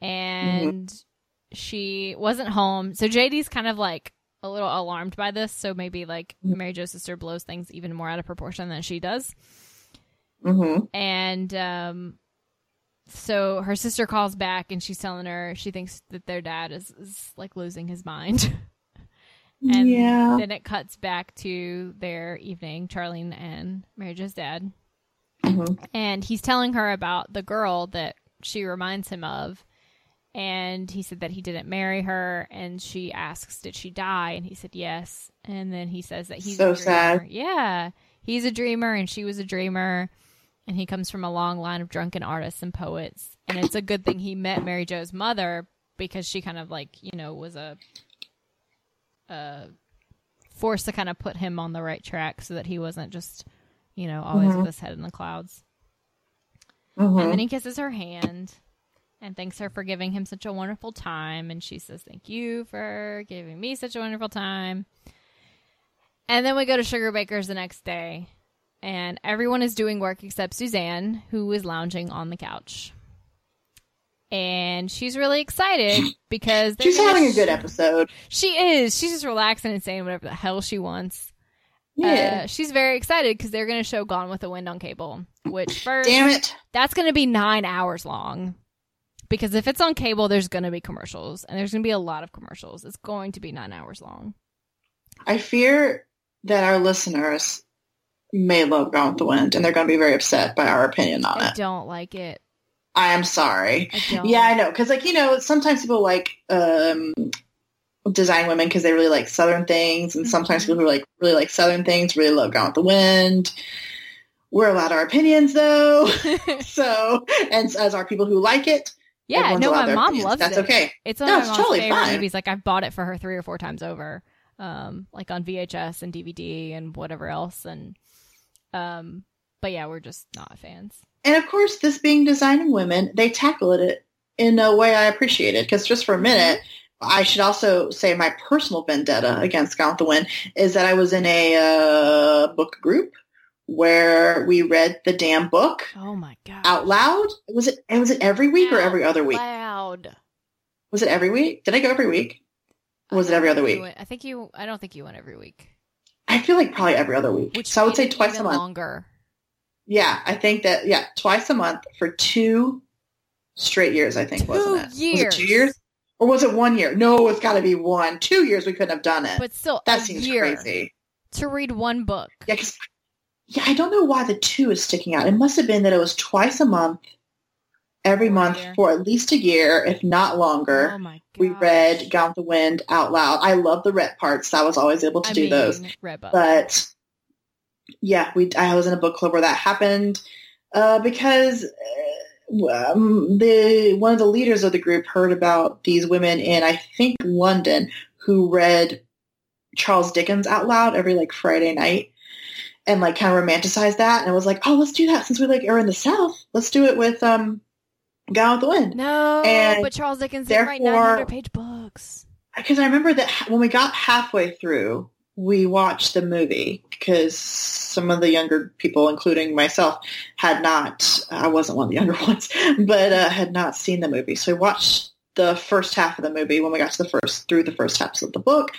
and she wasn't home. So JD's kind of like a little alarmed by this. So maybe like Mhm. Mary Jo's sister blows things even more out of proportion than she does. Mm-hmm. And um, so her sister calls back and she's telling her she thinks that their dad is, is like losing his mind. and yeah. then it cuts back to their evening, Charlene and Mary Jo's dad. Mhm. And he's telling her about the girl that she reminds him of. And he said that he didn't marry her. And she asks, Did she die? And he said, Yes. And then he says that he's So a dreamer. sad. Yeah. He's a dreamer and she was a dreamer. And he comes from a long line of drunken artists and poets. And it's a good thing he met Mary Jo's mother because she kind of like, you know, was a, a force to kind of put him on the right track so that he wasn't just, you know, always Mhm. with his head in the clouds. Mhm. And then he kisses her hand and thanks her for giving him such a wonderful time. And she says, Thank you for giving me such a wonderful time. And then we go to Sugarbaker's the next day. And everyone is doing work except Suzanne, who is lounging on the couch. And she's really excited because She's having a good episode. She is. She's just relaxing and saying whatever the hell she wants. Yeah. Uh, she's very excited because they're going to show Gone with the Wind on cable. Which first, Damn it. that's going to be nine hours long. Because if it's on cable, there's going to be commercials, and there's going to be a lot of commercials. It's going to be nine hours long. I fear that our listeners may love Gone with the Wind, and they're going to be very upset by our opinion on I it. don't like it. I am sorry. I. Yeah, I know. Because, like, you know, sometimes people like um, design women because they really like Southern things, and sometimes Mhm. people who like really like Southern things really love Gone with the Wind. We're allowed our opinions, though. so, and as are people who like it. yeah, no, my mom opinions. loves That's it. That's okay. It's one No, of it's my mom's totally favorite fine. movies. Like I've bought it for her three or four times over, um, like on VHS and DVD and whatever else. And um, but yeah, we're just not fans. And of course, this being designing women, they tackle it in a way I appreciated. Because just for a minute, I should also say my personal vendetta against Gone with the Wind is that I was in a uh, book group where we read the damn book Oh my god! out loud. Was it? Was it every week or every other week? Loud. Was it every week? Did I go every week? Was it every other week? went- I think you. I don't think you went every week. I feel like probably every other week. Which so I would say twice a month. Longer. Yeah, I think that yeah, twice a month for two straight years. I think Two wasn't it? Was it two years, or was it one year? No, it's got to be one. Two years, we couldn't have done it. But still, that seems crazy. to read one book. Yeah, yeah, I don't know why the two is sticking out. It must have been that it was twice a month, every month year. for at least a year, if not longer. Oh we read Gone with the Wind out loud. I love the Rhett parts. I was always able to I do mean, those. But yeah, we I was in a book club where that happened uh, because uh, um, the one of the leaders of the group heard about these women in I think London who read Charles Dickens out loud every like Friday night and like kind of romanticized that and it was like oh let's do that since we like are in the South let's do it with um Gone with the Wind no, and but Charles Dickens didn't write 900 page books. because I remember that when we got halfway through, we watched the movie because some of the younger people, including myself, had not. I wasn't one of the younger ones, but uh, had not seen the movie. So we watched the first half of the movie when we got to the first through the first halves of the book.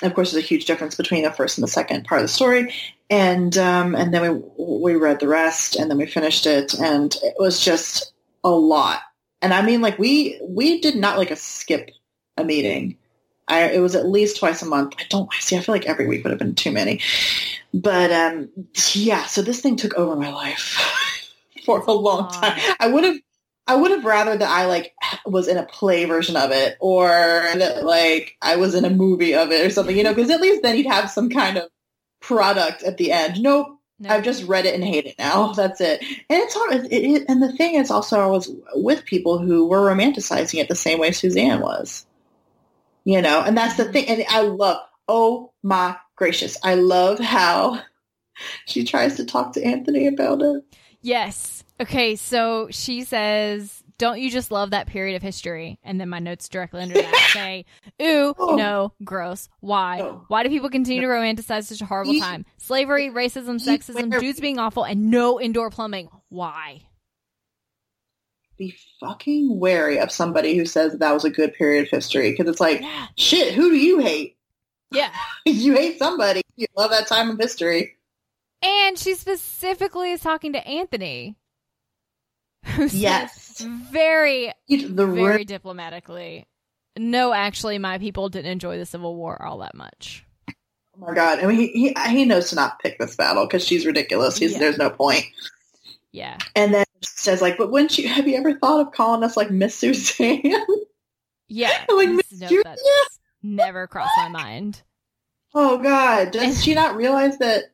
And of course, there's a huge difference between the first and the second part of the story. And um, and then we we read the rest, and then we finished it, and it was just a lot. And I mean, like we we did not like a skip a meeting. I, it was at least twice a month. I don't see. I feel like every week would have been too many. But um, yeah, so this thing took over my life for a long time. I would have, I would have rather that I like was in a play version of it, or that like I was in a movie of it or something. You know, because at least then you'd have some kind of product at the end. Nope, No. I've just read it and hate it now. That's it. And it's hard. It, it, and the thing is also I was with people who were romanticizing it the same way Suzanne was. You know, and that's the thing. And I love, oh my gracious, I love how she tries to talk to Anthony about it. Yes. Okay, so she says, Don't you just love that period of history? And then my notes directly under that say, Ooh, Oh. no, gross. Why? No. Why do people continue to romanticize such a horrible time? Slavery, racism, sexism, dudes being awful, and no indoor plumbing. Why? Be fucking wary of somebody who says that was a good period of history because it's like, Yeah. shit, who do you hate? Yeah. you hate somebody. You love that time of history. And she specifically is talking to Anthony. Who Yes. very, The very diplomatically. No, actually, my people didn't enjoy the Civil War all that much. oh my god. I mean, he, he, he knows to not pick this battle because she's ridiculous. He's, Yeah. There's no point. Yeah. And then says like, but wouldn't you, have you ever thought of calling us like Miss Suzanne? Yeah. Like, Miss that's never crossed my mind. oh god. Does she not realize that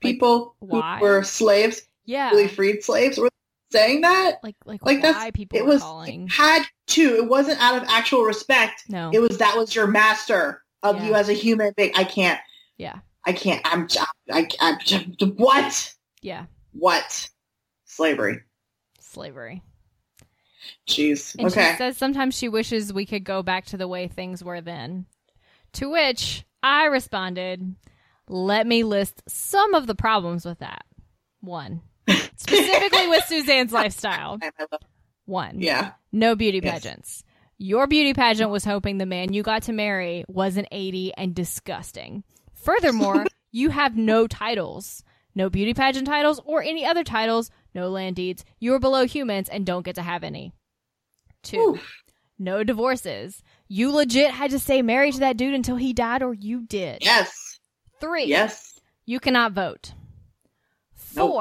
people why? who were slaves, Yeah. really freed slaves, were saying that? like, like, Like, why that's- people It were was calling. it had to. It wasn't out of actual respect. No. It was that was your master of Yeah. you as a human being. I can't. Yeah. I can't. I'm. I. I'm. What? yeah. What? Slavery. Slavery. Jeez. And okay. she says sometimes she wishes we could go back to the way things were then. To which I responded, let me list some of the problems with that. One, specifically with Suzanne's lifestyle. One, yeah. no beauty Yes. pageants. Your beauty pageant was hoping the man you got to marry wasn't 80 and disgusting. Furthermore, you have no titles. No beauty pageant titles or any other titles, no land deeds. You are below humans and don't get to have any. Two, Oof. no divorces. You legit had to stay married to that dude until he died or you did. Yes. Three, Yes. you cannot vote. Nope.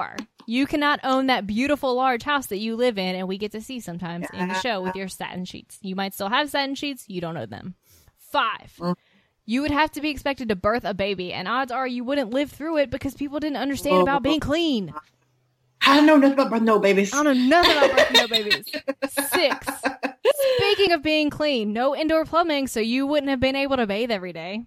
You cannot own that beautiful large house that you live in and we get to see sometimes in the show with your satin sheets. You might still have satin sheets, you don't own them. Five, Mm. you would have to be expected to birth a baby, and odds are you wouldn't live through it because people didn't understand about being clean. I don't know nothing about no babies. I don't know nothing about birthing no babies. Six, speaking of being clean, no indoor plumbing, so you wouldn't have been able to bathe every day.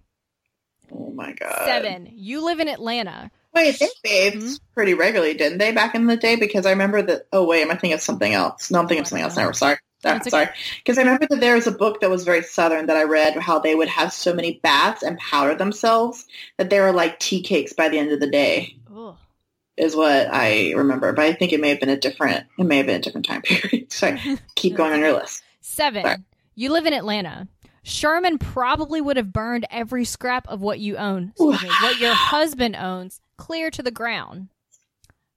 Oh my god. Seven, you live in Atlanta. Wait, they bathed Hmm? pretty regularly, didn't they, back in the day? Because I remember that. Oh wait, am I thinking of something else? No, I'm thinking of something else. Never. Sorry. That's okay. Sorry. Because I remember that there was a book that was very southern that I read how they would have so many baths and powder themselves that they were like tea cakes by the end of the day. Ugh. Is what I remember, but I think it may have been a different. It may have been a different time period. Sorry. Keep going on your list. Seven, Sorry. you live in Atlanta. Sherman probably would have burned every scrap of what you own, me, what your husband owns, clear to the ground.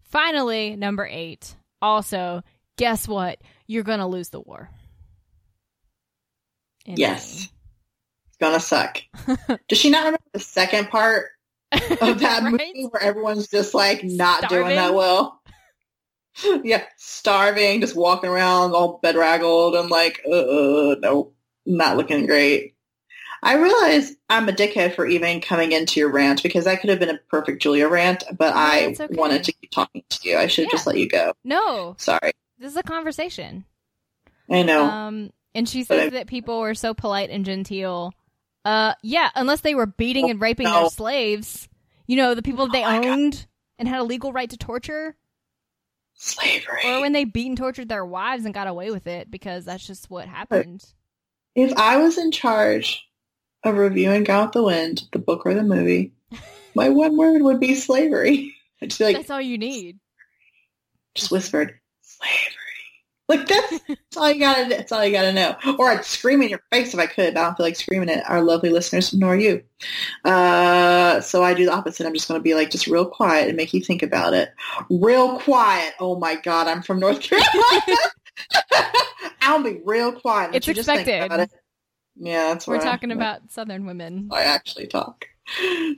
Finally, number eight. Also, guess what? You're going to lose the war. Insane. Yes. It's gonna suck. Does she not remember the second part of that Right? movie where everyone's just like not doing that well. yeah, starving, just walking around all bedraggled and like, uh, nope, not looking great. I realize I'm a dickhead for even coming into your rant because that could have been a perfect Julia rant, but I okay. wanted to keep talking to you. I should have just let you go. No, Sorry. this is a conversation. I know. Um, and she says I- that people were so polite and genteel. Uh, yeah, unless they were beating and raping no. their slaves. You know, the people that they Oh my God. owned and had a legal right to torture, Slavery. or when they beat and tortured their wives and got away with it because that's just what happened. If I was in charge of reviewing Gone with the Wind, the book or the movie, my one word would be slavery. I'd like, that's all you need. just whispered, slavery. Like that's, that's all you gotta. That's all you gotta know. Or I'd scream in your face if I could. But I don't feel like screaming at our lovely listeners, nor you. Uh, so I do the opposite. I'm just gonna be like just real quiet and make you think about it. Real quiet. Oh my god, I'm from North Carolina. I'll be real quiet. It's let just think expected. about it. Yeah, that's We're what I- talking about Southern women. I actually talk.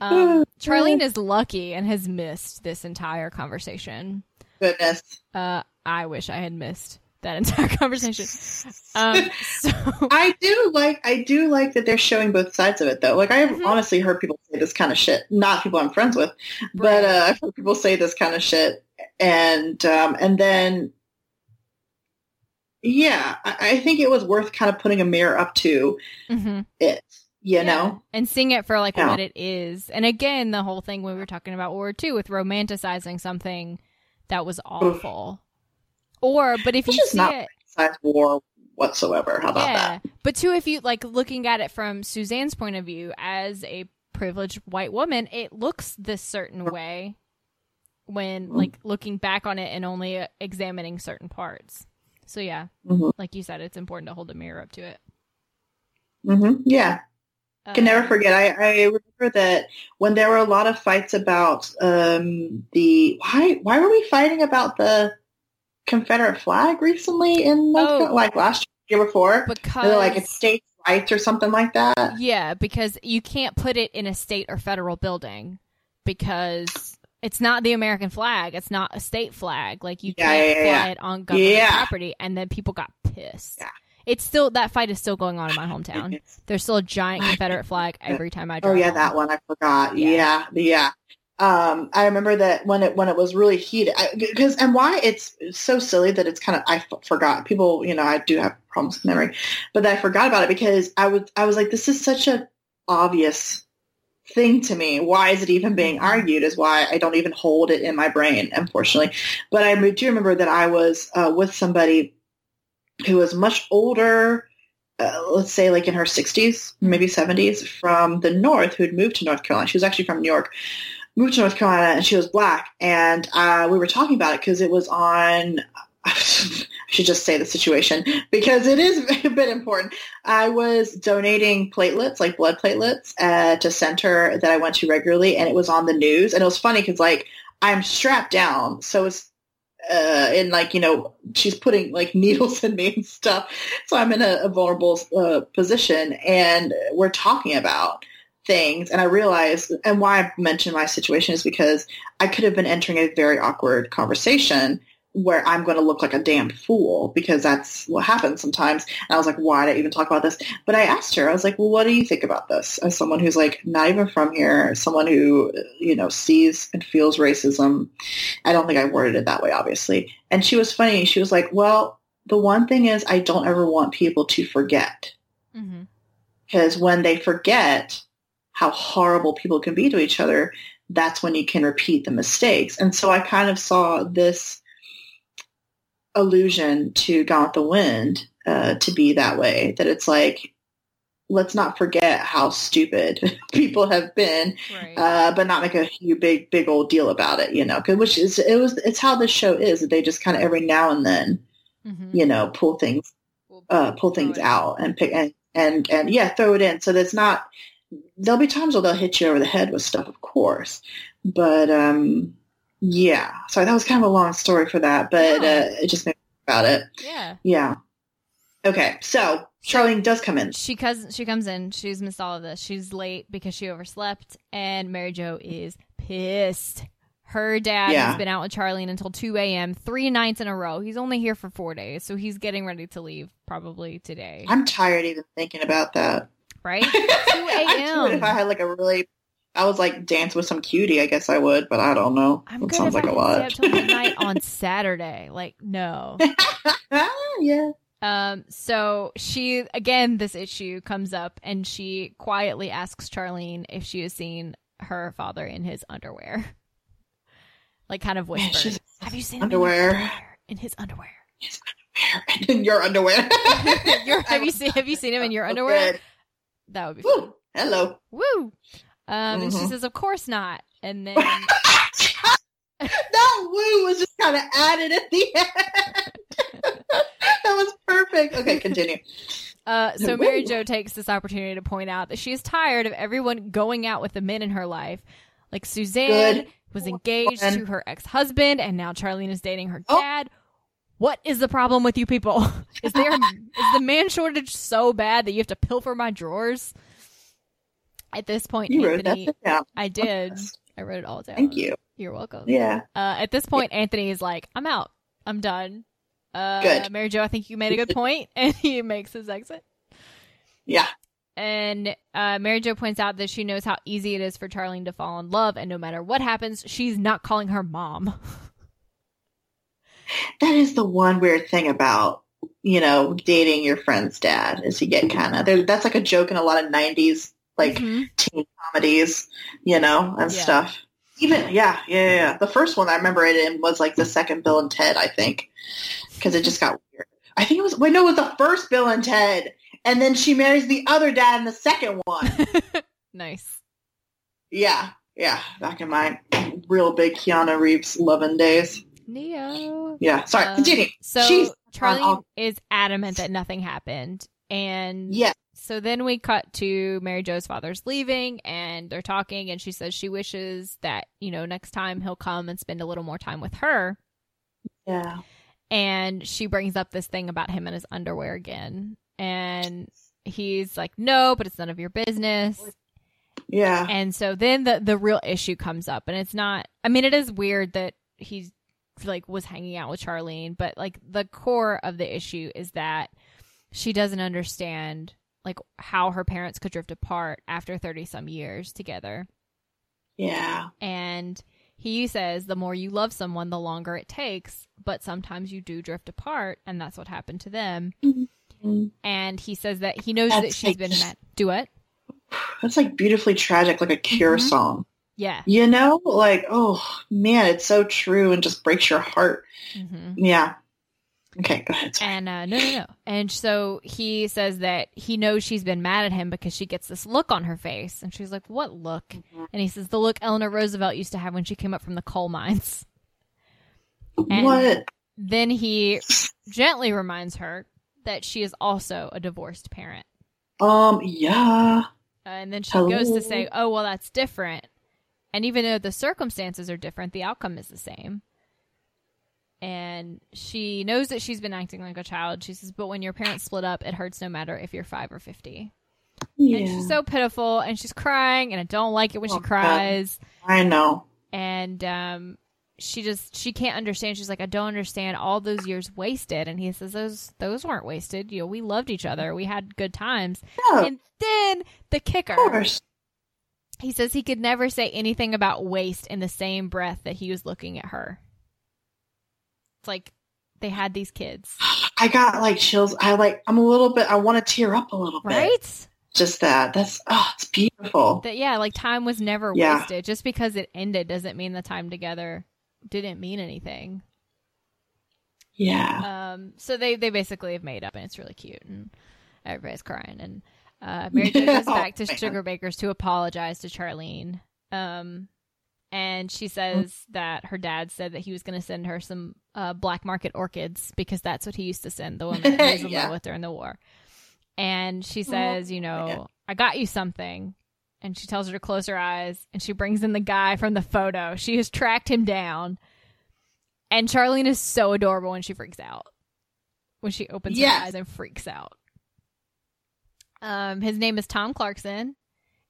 Um, Charlene is lucky and has missed this entire conversation. Goodness. Uh, I wish I had missed that entire conversation. Um, so I do like I do like that they're showing both sides of it though. Like I've Mhm. honestly heard people say this kind of shit. Not people I'm friends with, but uh, I've heard people say this kind of shit, and um, and then yeah, I, I think it was worth kind of putting a mirror up to Mhm. it. You Yeah. know, and seeing it for like Yeah. what it is. And again, the whole thing when we were talking about World War II with romanticizing something that was awful. Or, but if Which you see not it, war whatsoever. How about yeah. that? But too, if you like looking at it from Suzanne's point of view as a privileged white woman, it looks this certain way when Mm. like looking back on it and only examining certain parts. So yeah, Mhm. like you said, it's important to hold a mirror up to it. hmm Yeah, I can never Um, forget. I, I remember that when there were a lot of fights about um, the why why were we fighting about the Confederate flag recently in North Oh. Carolina, like last year, year before? because They're like it's states' rights or something like that. Yeah, because you can't put it in a state or federal building because it's not the American flag. It's not a state flag. Like you Yeah, can't yeah, fly yeah. it on government property. And then people got pissed. It's still that fight is still going on in my hometown. There's still a giant Confederate flag every time I drive. Oh yeah, home. that one I forgot. Yeah. Yeah, yeah. Um, I remember that when it when it was really heated because and why it's so silly that it's kind of I f- forgot people you know I do have problems with memory, but I forgot about it because I was I was like this is such a obvious thing to me. Why is it even being argued? Is why I don't even hold it in my brain, unfortunately. But I do remember that I was uh, with somebody who was much older uh, let's say like in her 60s, maybe 70s, from the north who'd moved to North Carolina. She was actually from New York, moved to North Carolina, and she was black. And uh, we were talking about it because it was on. I should just say the situation because it is a bit important. I was donating platelets, like blood platelets, at a center that I went to regularly, and it was on the news. And it was funny because like I'm strapped down, so it's uh, and like you know she's putting like needles in me and stuff so i'm in a, a vulnerable uh, position and we're talking about things and i realized and why i mentioned my situation is because i could have been entering a very awkward conversation where i'm going to look like a damn fool because that's what happens sometimes and i was like why did i even talk about this but i asked her i was like well what do you think about this as someone who's like not even from here someone who you know sees and feels racism I don't think I worded it that way, obviously. And she was funny. She was like, well, the one thing is I don't ever want people to forget mm-hmm. because when they forget how horrible people can be to each other, that's when you can repeat the mistakes. And so I kind of saw this allusion to Gone with the Wind uh, to be that way, that it's like, let's not forget how stupid people have been Right. uh, but not make a huge, big, big old deal about it, you know, 'cause- which is, it was, it's how this show is that they just kind of every now and then, Mhm. you know, pull things, uh, pull things out and pick, and, and, and yeah, throw it in. So that's not, there'll be times where they'll hit you over the head with stuff, of course, but, um, yeah, sorry, that was kind of a long story for that, but, uh, it just made me think about it. Yeah. Yeah. Okay. So Charlene does come in. She comes. She comes in. She's missed all of this. She's late because she overslept, and Mary Jo is pissed. Her dad Yeah. has been out with Charlene until two a.m. three nights in a row. He's only here for four days, so he's getting ready to leave probably today. I'm tired even thinking about that. Right? Two would if I had like a really, I was like dance with some cutie. I guess I would, but I don't know. I'm it sounds like I a lot. stay up till midnight on Saturday. Like no. yeah. Um, so she again, this issue comes up, and she quietly asks Charlene if she has seen her father in his underwear, like kind of Man, whispered. Have you seen underwear. him in his underwear? In his underwear. and in your underwear. Your- have you seen Have you seen him in your underwear? That would be. Woo. Hello. Woo! Um, and she Mhm. says, "Of course not." And then that woo was just kind of added at the end. that was perfect. Okay, continue. Uh, so Woo. Mary Jo takes this opportunity to point out that she is tired of everyone going out with the men in her life. Like Suzanne Good. was engaged one. to her ex-husband, and now Charlene is dating her Oh. dad. What is the problem with you people? Is there is the man shortage so bad that you have to pilfer my drawers? At this point, You Anthony. I did. I wrote it all down. Thank you. You're welcome. Yeah. Uh, at this point, Anthony is like, "I'm out. I'm done." Uh, Good. Mary Jo, I think you made a good point, and he makes his exit. Yeah. And uh, Mary Jo points out that she knows how easy it is for Charlene to fall in love, and no matter what happens, she's not calling her mom. That is the one weird thing about, you know, dating your friend's dad is you get kind of, that's like a joke in a lot of 90s, like Mhm. teen comedies, you know, and Yeah. stuff. Even, yeah, yeah, yeah. The first one I remember it in was like the second Bill and Ted, I think, because it just got weird. I think it was, wait, no, it was the first Bill and Ted. And then she marries the other dad in the second one. nice. yeah, yeah, back in my real big Keanu Reeves loving days. Neo. Yeah, sorry, Um, continue. So She's- Charlene I'll- is adamant that nothing happened, And Yeah. So then we cut to Mary Jo's father's leaving and they're talking and she says she wishes that, you know, next time he'll come and spend a little more time with her. Yeah. And she brings up this thing about him and his underwear again. And he's like, no, but it's none of your business. Yeah. And so then the the real issue comes up and it's not I mean it is weird that he's like was hanging out with Charlene, but like the core of the issue is that she doesn't understand like how her parents could drift apart after 30 some years together. Yeah. And he says the more you love someone the longer it takes, but sometimes you do drift apart and that's what happened to them. Mhm. And he says that he knows that That's she's like- been mad. Do it? That's like beautifully tragic, like a Cure Mhm. song. Yeah. You know, like oh man, it's so true and just breaks your heart. Mhm. Yeah. Okay, go ahead. Sorry. And uh, no, no, no. And so he says that he knows she's been mad at him because she gets this look on her face. And she's like, What look? Mhm. And he says, The look Eleanor Roosevelt used to have when she came up from the coal mines. And- what? Then he gently reminds her that she is also a divorced parent. Um. Yeah. Uh, and then she goes to say, Oh, well, that's different. And even though the circumstances are different, the outcome is the same. And she knows that she's been acting like a child. She says, But when your parents split up, it hurts no matter if you're five or 50. Yeah. And she's so pitiful and she's crying, and I don't like it when Oh, she God. cries. I know. And um, she just she can't understand. She's like, I don't understand all those years wasted. And he says, Those those weren't wasted. You know, we loved each other. We had good times. And then the kicker. He says he could never say anything about waste in the same breath that he was looking at her. It's like they had these kids, I got like chills. I like. I'm a little bit. I want to tear up a little bit. right? Just that. That's. Oh, it's beautiful. That yeah, like time was never Yeah. wasted. Just because it ended doesn't mean the time together didn't mean anything. Yeah. Um, so they they basically have made up, and it's really cute, and everybody's crying. And uh, Mary Jo goes Oh, back to man. Sugarbakers to apologize to Charlene. Um, and she says that her dad said that he was going to send her some uh, black market orchids because that's what he used to send the woman that he was in Yeah. love with during the war. And she Oh, says, you know, man. I got you something. And she tells her to close her eyes, and she brings in the guy from the photo. She has tracked him down. And Charlene is so adorable when she freaks out. When she opens Yes. her eyes and freaks out. Um, his name is Tom Clarkson,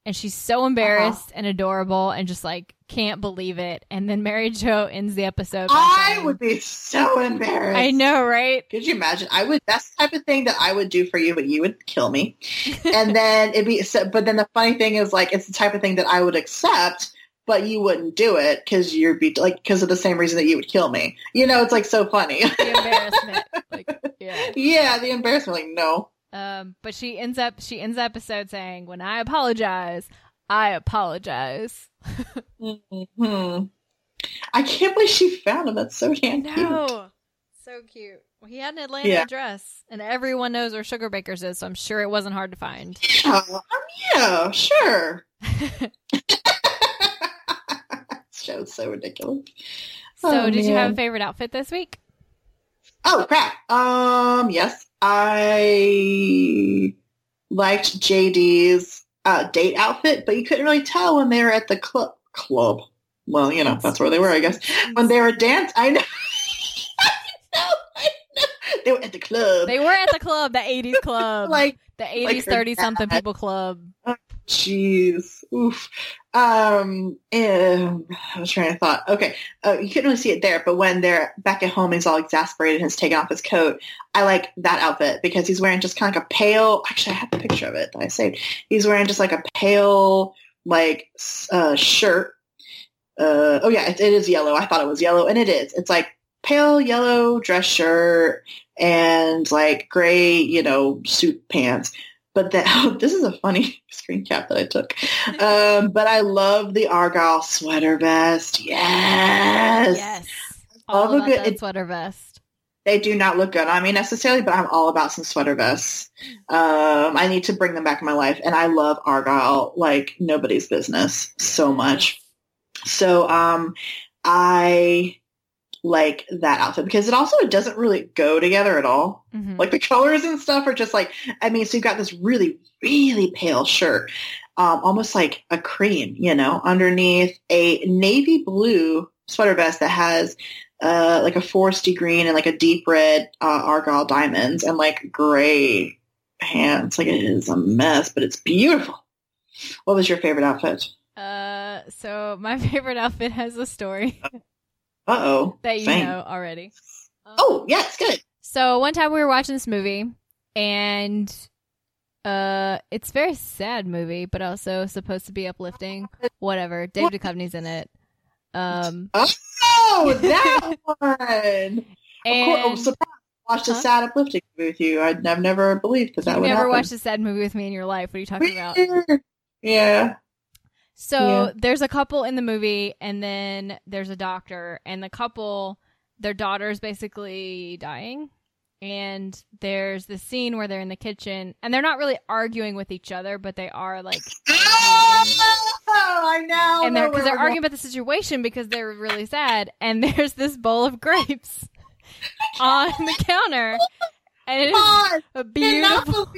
and she's so embarrassed and adorable and just like can't believe it. And then Mary Jo ends the episode. I would be so embarrassed. I know, right? Could you imagine? I would. That's the type of thing that I would do for you, but you would kill me. and then it'd be. so- But then the funny thing is, like, it's the type of thing that I would accept, but you wouldn't do it because you'd be like because of the same reason that you would kill me. You know, it's like so funny. The embarrassment, like, yeah. yeah, the embarrassment. Like, no. Um, but she ends up she ends the episode saying, "When I apologize, I apologize." hmm I can't believe she found him. That's so damn cute. No, so cute. Well, he had an Atlanta Yeah. address, and everyone knows where Sugarbakers is, so I'm sure it wasn't hard to find. Yeah, um, yeah, sure. Show's so ridiculous. So, Oh, did you have a favorite outfit this week? Oh crap. Um yes. I liked JD's uh date outfit, but you couldn't really tell when they were at the club club. Well, you know, that's where they were, I guess. When they were dance I know I know, I know. They were at the club. They were at the club, the '80s club, like the '80s like thirty something people club. Jeez. Oof. Um, and I was trying to thought. Okay. Uh, you couldn't really see it there, but when they're back at home, he's all exasperated and has taken off his coat. I like that outfit because he's wearing just kind of like a pale, actually I have the picture of it that I saved. He's wearing just like a pale, like, uh, shirt. Uh, oh yeah, it, it is yellow. I thought it was yellow and it is. It's like pale yellow dress shirt and like gray, you know, suit pants. But that this is a funny screen cap that I took. Um, but I love the Argyle sweater vest. Yes. Yes, Love all a good- it- sweater vest. They do not look good on me necessarily, but I'm all about some sweater vests. Um, I need to bring them back in my life. And I love Argyle like nobody's business so much. So um, I like that outfit because it also it doesn't really go together at all. Mhm. Like the colors and stuff are just like I mean, so you've got this really really pale shirt, um, almost like a cream, you know, underneath a navy blue sweater vest that has uh, like a foresty green and like a deep red uh, argyle diamonds and like gray pants. Like it is a mess, but it's beautiful. What was your favorite outfit? Uh, so my favorite outfit has a story Uh oh. that you know already. Um, Oh it's good. So one time we were watching this movie, and uh, it's a very sad movie, but also supposed to be uplifting. Whatever. Dave Duchovny's in it. Um, Oh, that one. Of course, oh, and. Watched a sad uplifting movie with you. I'd I've never believed that that would never happen. watched a sad movie with me in your life. What are you talking about? Yeah. So Yeah. there's a couple in the movie, and then there's a doctor, and the couple, their daughter's basically dying. And there's the scene where they're in the kitchen, and they're not really arguing with each other, but they are like, Oh, I know. and they're because they're arguing about the situation because they're really sad. And there's this bowl of grapes on the counter, and it is a Cannot beautiful.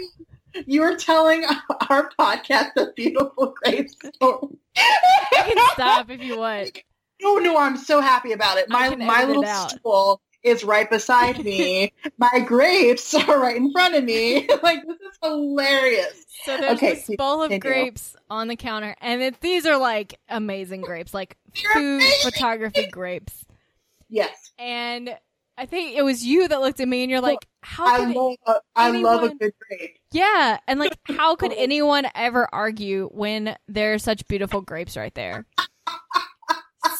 You were telling our podcast the beautiful grape story. You can stop if you want. No, no, I'm so happy about it. My my little stool is right beside me. my grapes are right in front of me. like this is hilarious. So there's Okay, this bowl of grapes on the counter, and it, these are like amazing grapes, like They're food amazing. photography grapes. Yes, And I think it was you that looked at me, and you're like, "How I could?" love a, I love a anyone- good grape. yeah, and like, how could anyone ever argue when there's such beautiful grapes right there?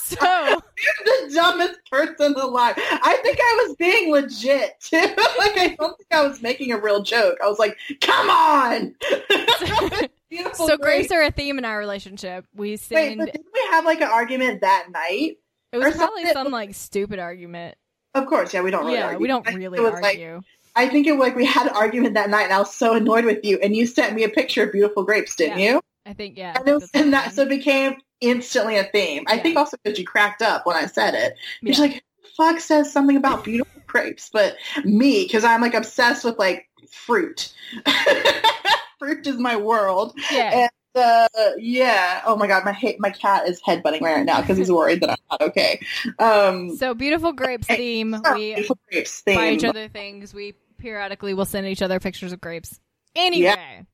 So You're the dumbest person alive. I think I was being legit too. like I don't think I was making a real joke. I was like, "Come on!" Beautiful so grapes. grapes are a theme in our relationship. We Wait, but didn't we have like an argument that night? it was probably something- some like stupid argument. Of course, yeah, we don't really. yeah, argue. we don't really it was, like, argue. I think it was like we had an argument that night, and I was so annoyed with you, and you sent me a picture of beautiful grapes, didn't you? I think yeah. And, it was, and that so it became instantly a theme. I think also because you cracked up when I said it. You're Yeah. like, fuck says something about beautiful grapes? But me, because I'm like obsessed with like fruit. fruit is my world. yeah. Uh, yeah. Oh my god, my ha- my cat is headbutting right now because he's worried that I'm not okay. Um, So beautiful grapes theme. We beautiful grapes buy each other things. We periodically will send each other pictures of grapes. Anyway,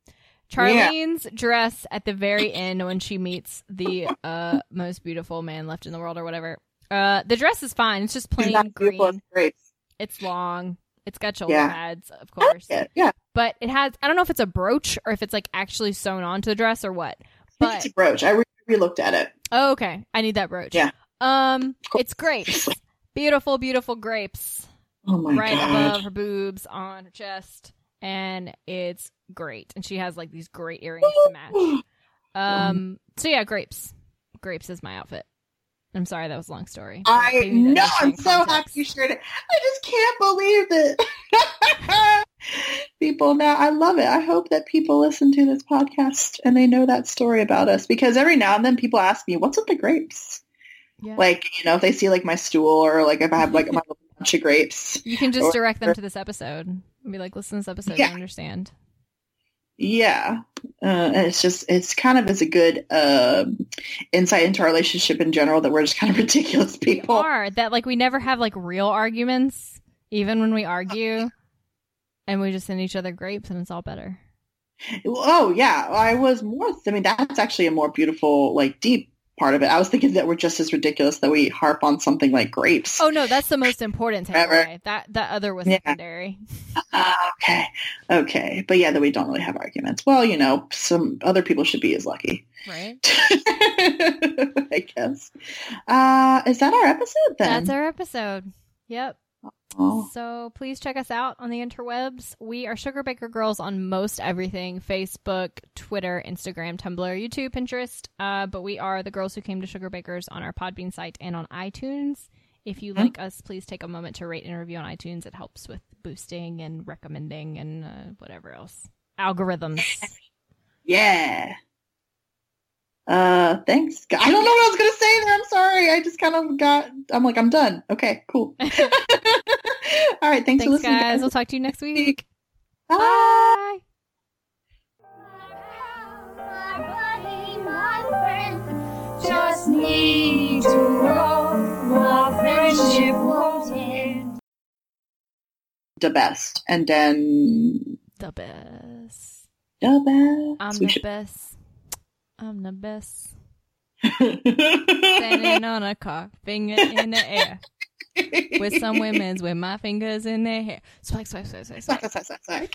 Charlene's dress at the very end when she meets the uh, most beautiful man left in the world or whatever. Uh, the dress is fine. It's just plain not beautiful as green. It's long. It's got shoulder Yeah. pads, of I like course. it. Yeah, But it has. I don't know if it's a brooch or if it's like actually sewn onto the dress or what. But it's a brooch. I re- re-looked at it. oh, okay, I need that brooch. Yeah. Um, Cool. it's grapes. Beautiful, beautiful grapes. Oh my right god. above her boobs on her chest and it's great and she has like these great earrings to match um so yeah grapes grapes is my outfit i'm sorry that was a long story I know. I'm so happy you shared it. I just can't believe it. people now, I love it. I hope that people listen to this podcast and they know that story about us because every now and then people ask me, "What's with the grapes?" yeah. Like you know, if they see like my stool or like if I have like my little bunch of grapes. you can just or- direct them to this episode and be like listen to this episode Yeah. you understand Yeah, uh, and it's just it's kind of as a good um insight into our relationship in general that we're just kind of ridiculous we people. are that like we never have like real arguments even when we argue and we just send each other grapes and it's all better Oh yeah, I was more. I mean, that's actually a more beautiful, like deep part of it. I was thinking that we're just as ridiculous that we harp on something like grapes. oh no that's the most important takeaway that that other was Yeah. secondary Ah, okay, okay, but yeah, that we don't really have arguments. Well, you know, some other people should be as lucky. right I guess. Uh, is that our episode then? That's our episode. Yep. Oh, So please check us out on the interwebs. We are Sugarbaker Girls on most everything Facebook, Twitter, Instagram, Tumblr, YouTube, Pinterest. Uh, but we are the girls who came to Sugarbakers on our Podbean site and on iTunes. If you Mhm. like us, please take a moment to rate and review on iTunes. It helps with boosting and recommending and uh, whatever else. Algorithms. yeah. Uh, thanks. I don't know what I was gonna say there. I'm sorry. I just kind of got. I'm like, I'm done. Okay, cool. All right. Thanks, Thanks, for listening, guys. guys. We'll talk to you next week. Bye. Bye. My buddy, my friend, just need to go. Our friendship won't end. The best, and then The best. the best. I'm We the should- best. I'm the best. Standing on a car, finger in the air. With some women's with my fingers in their hair. Swag, swag, swag, swag, swag. Suck, suck, suck, suck.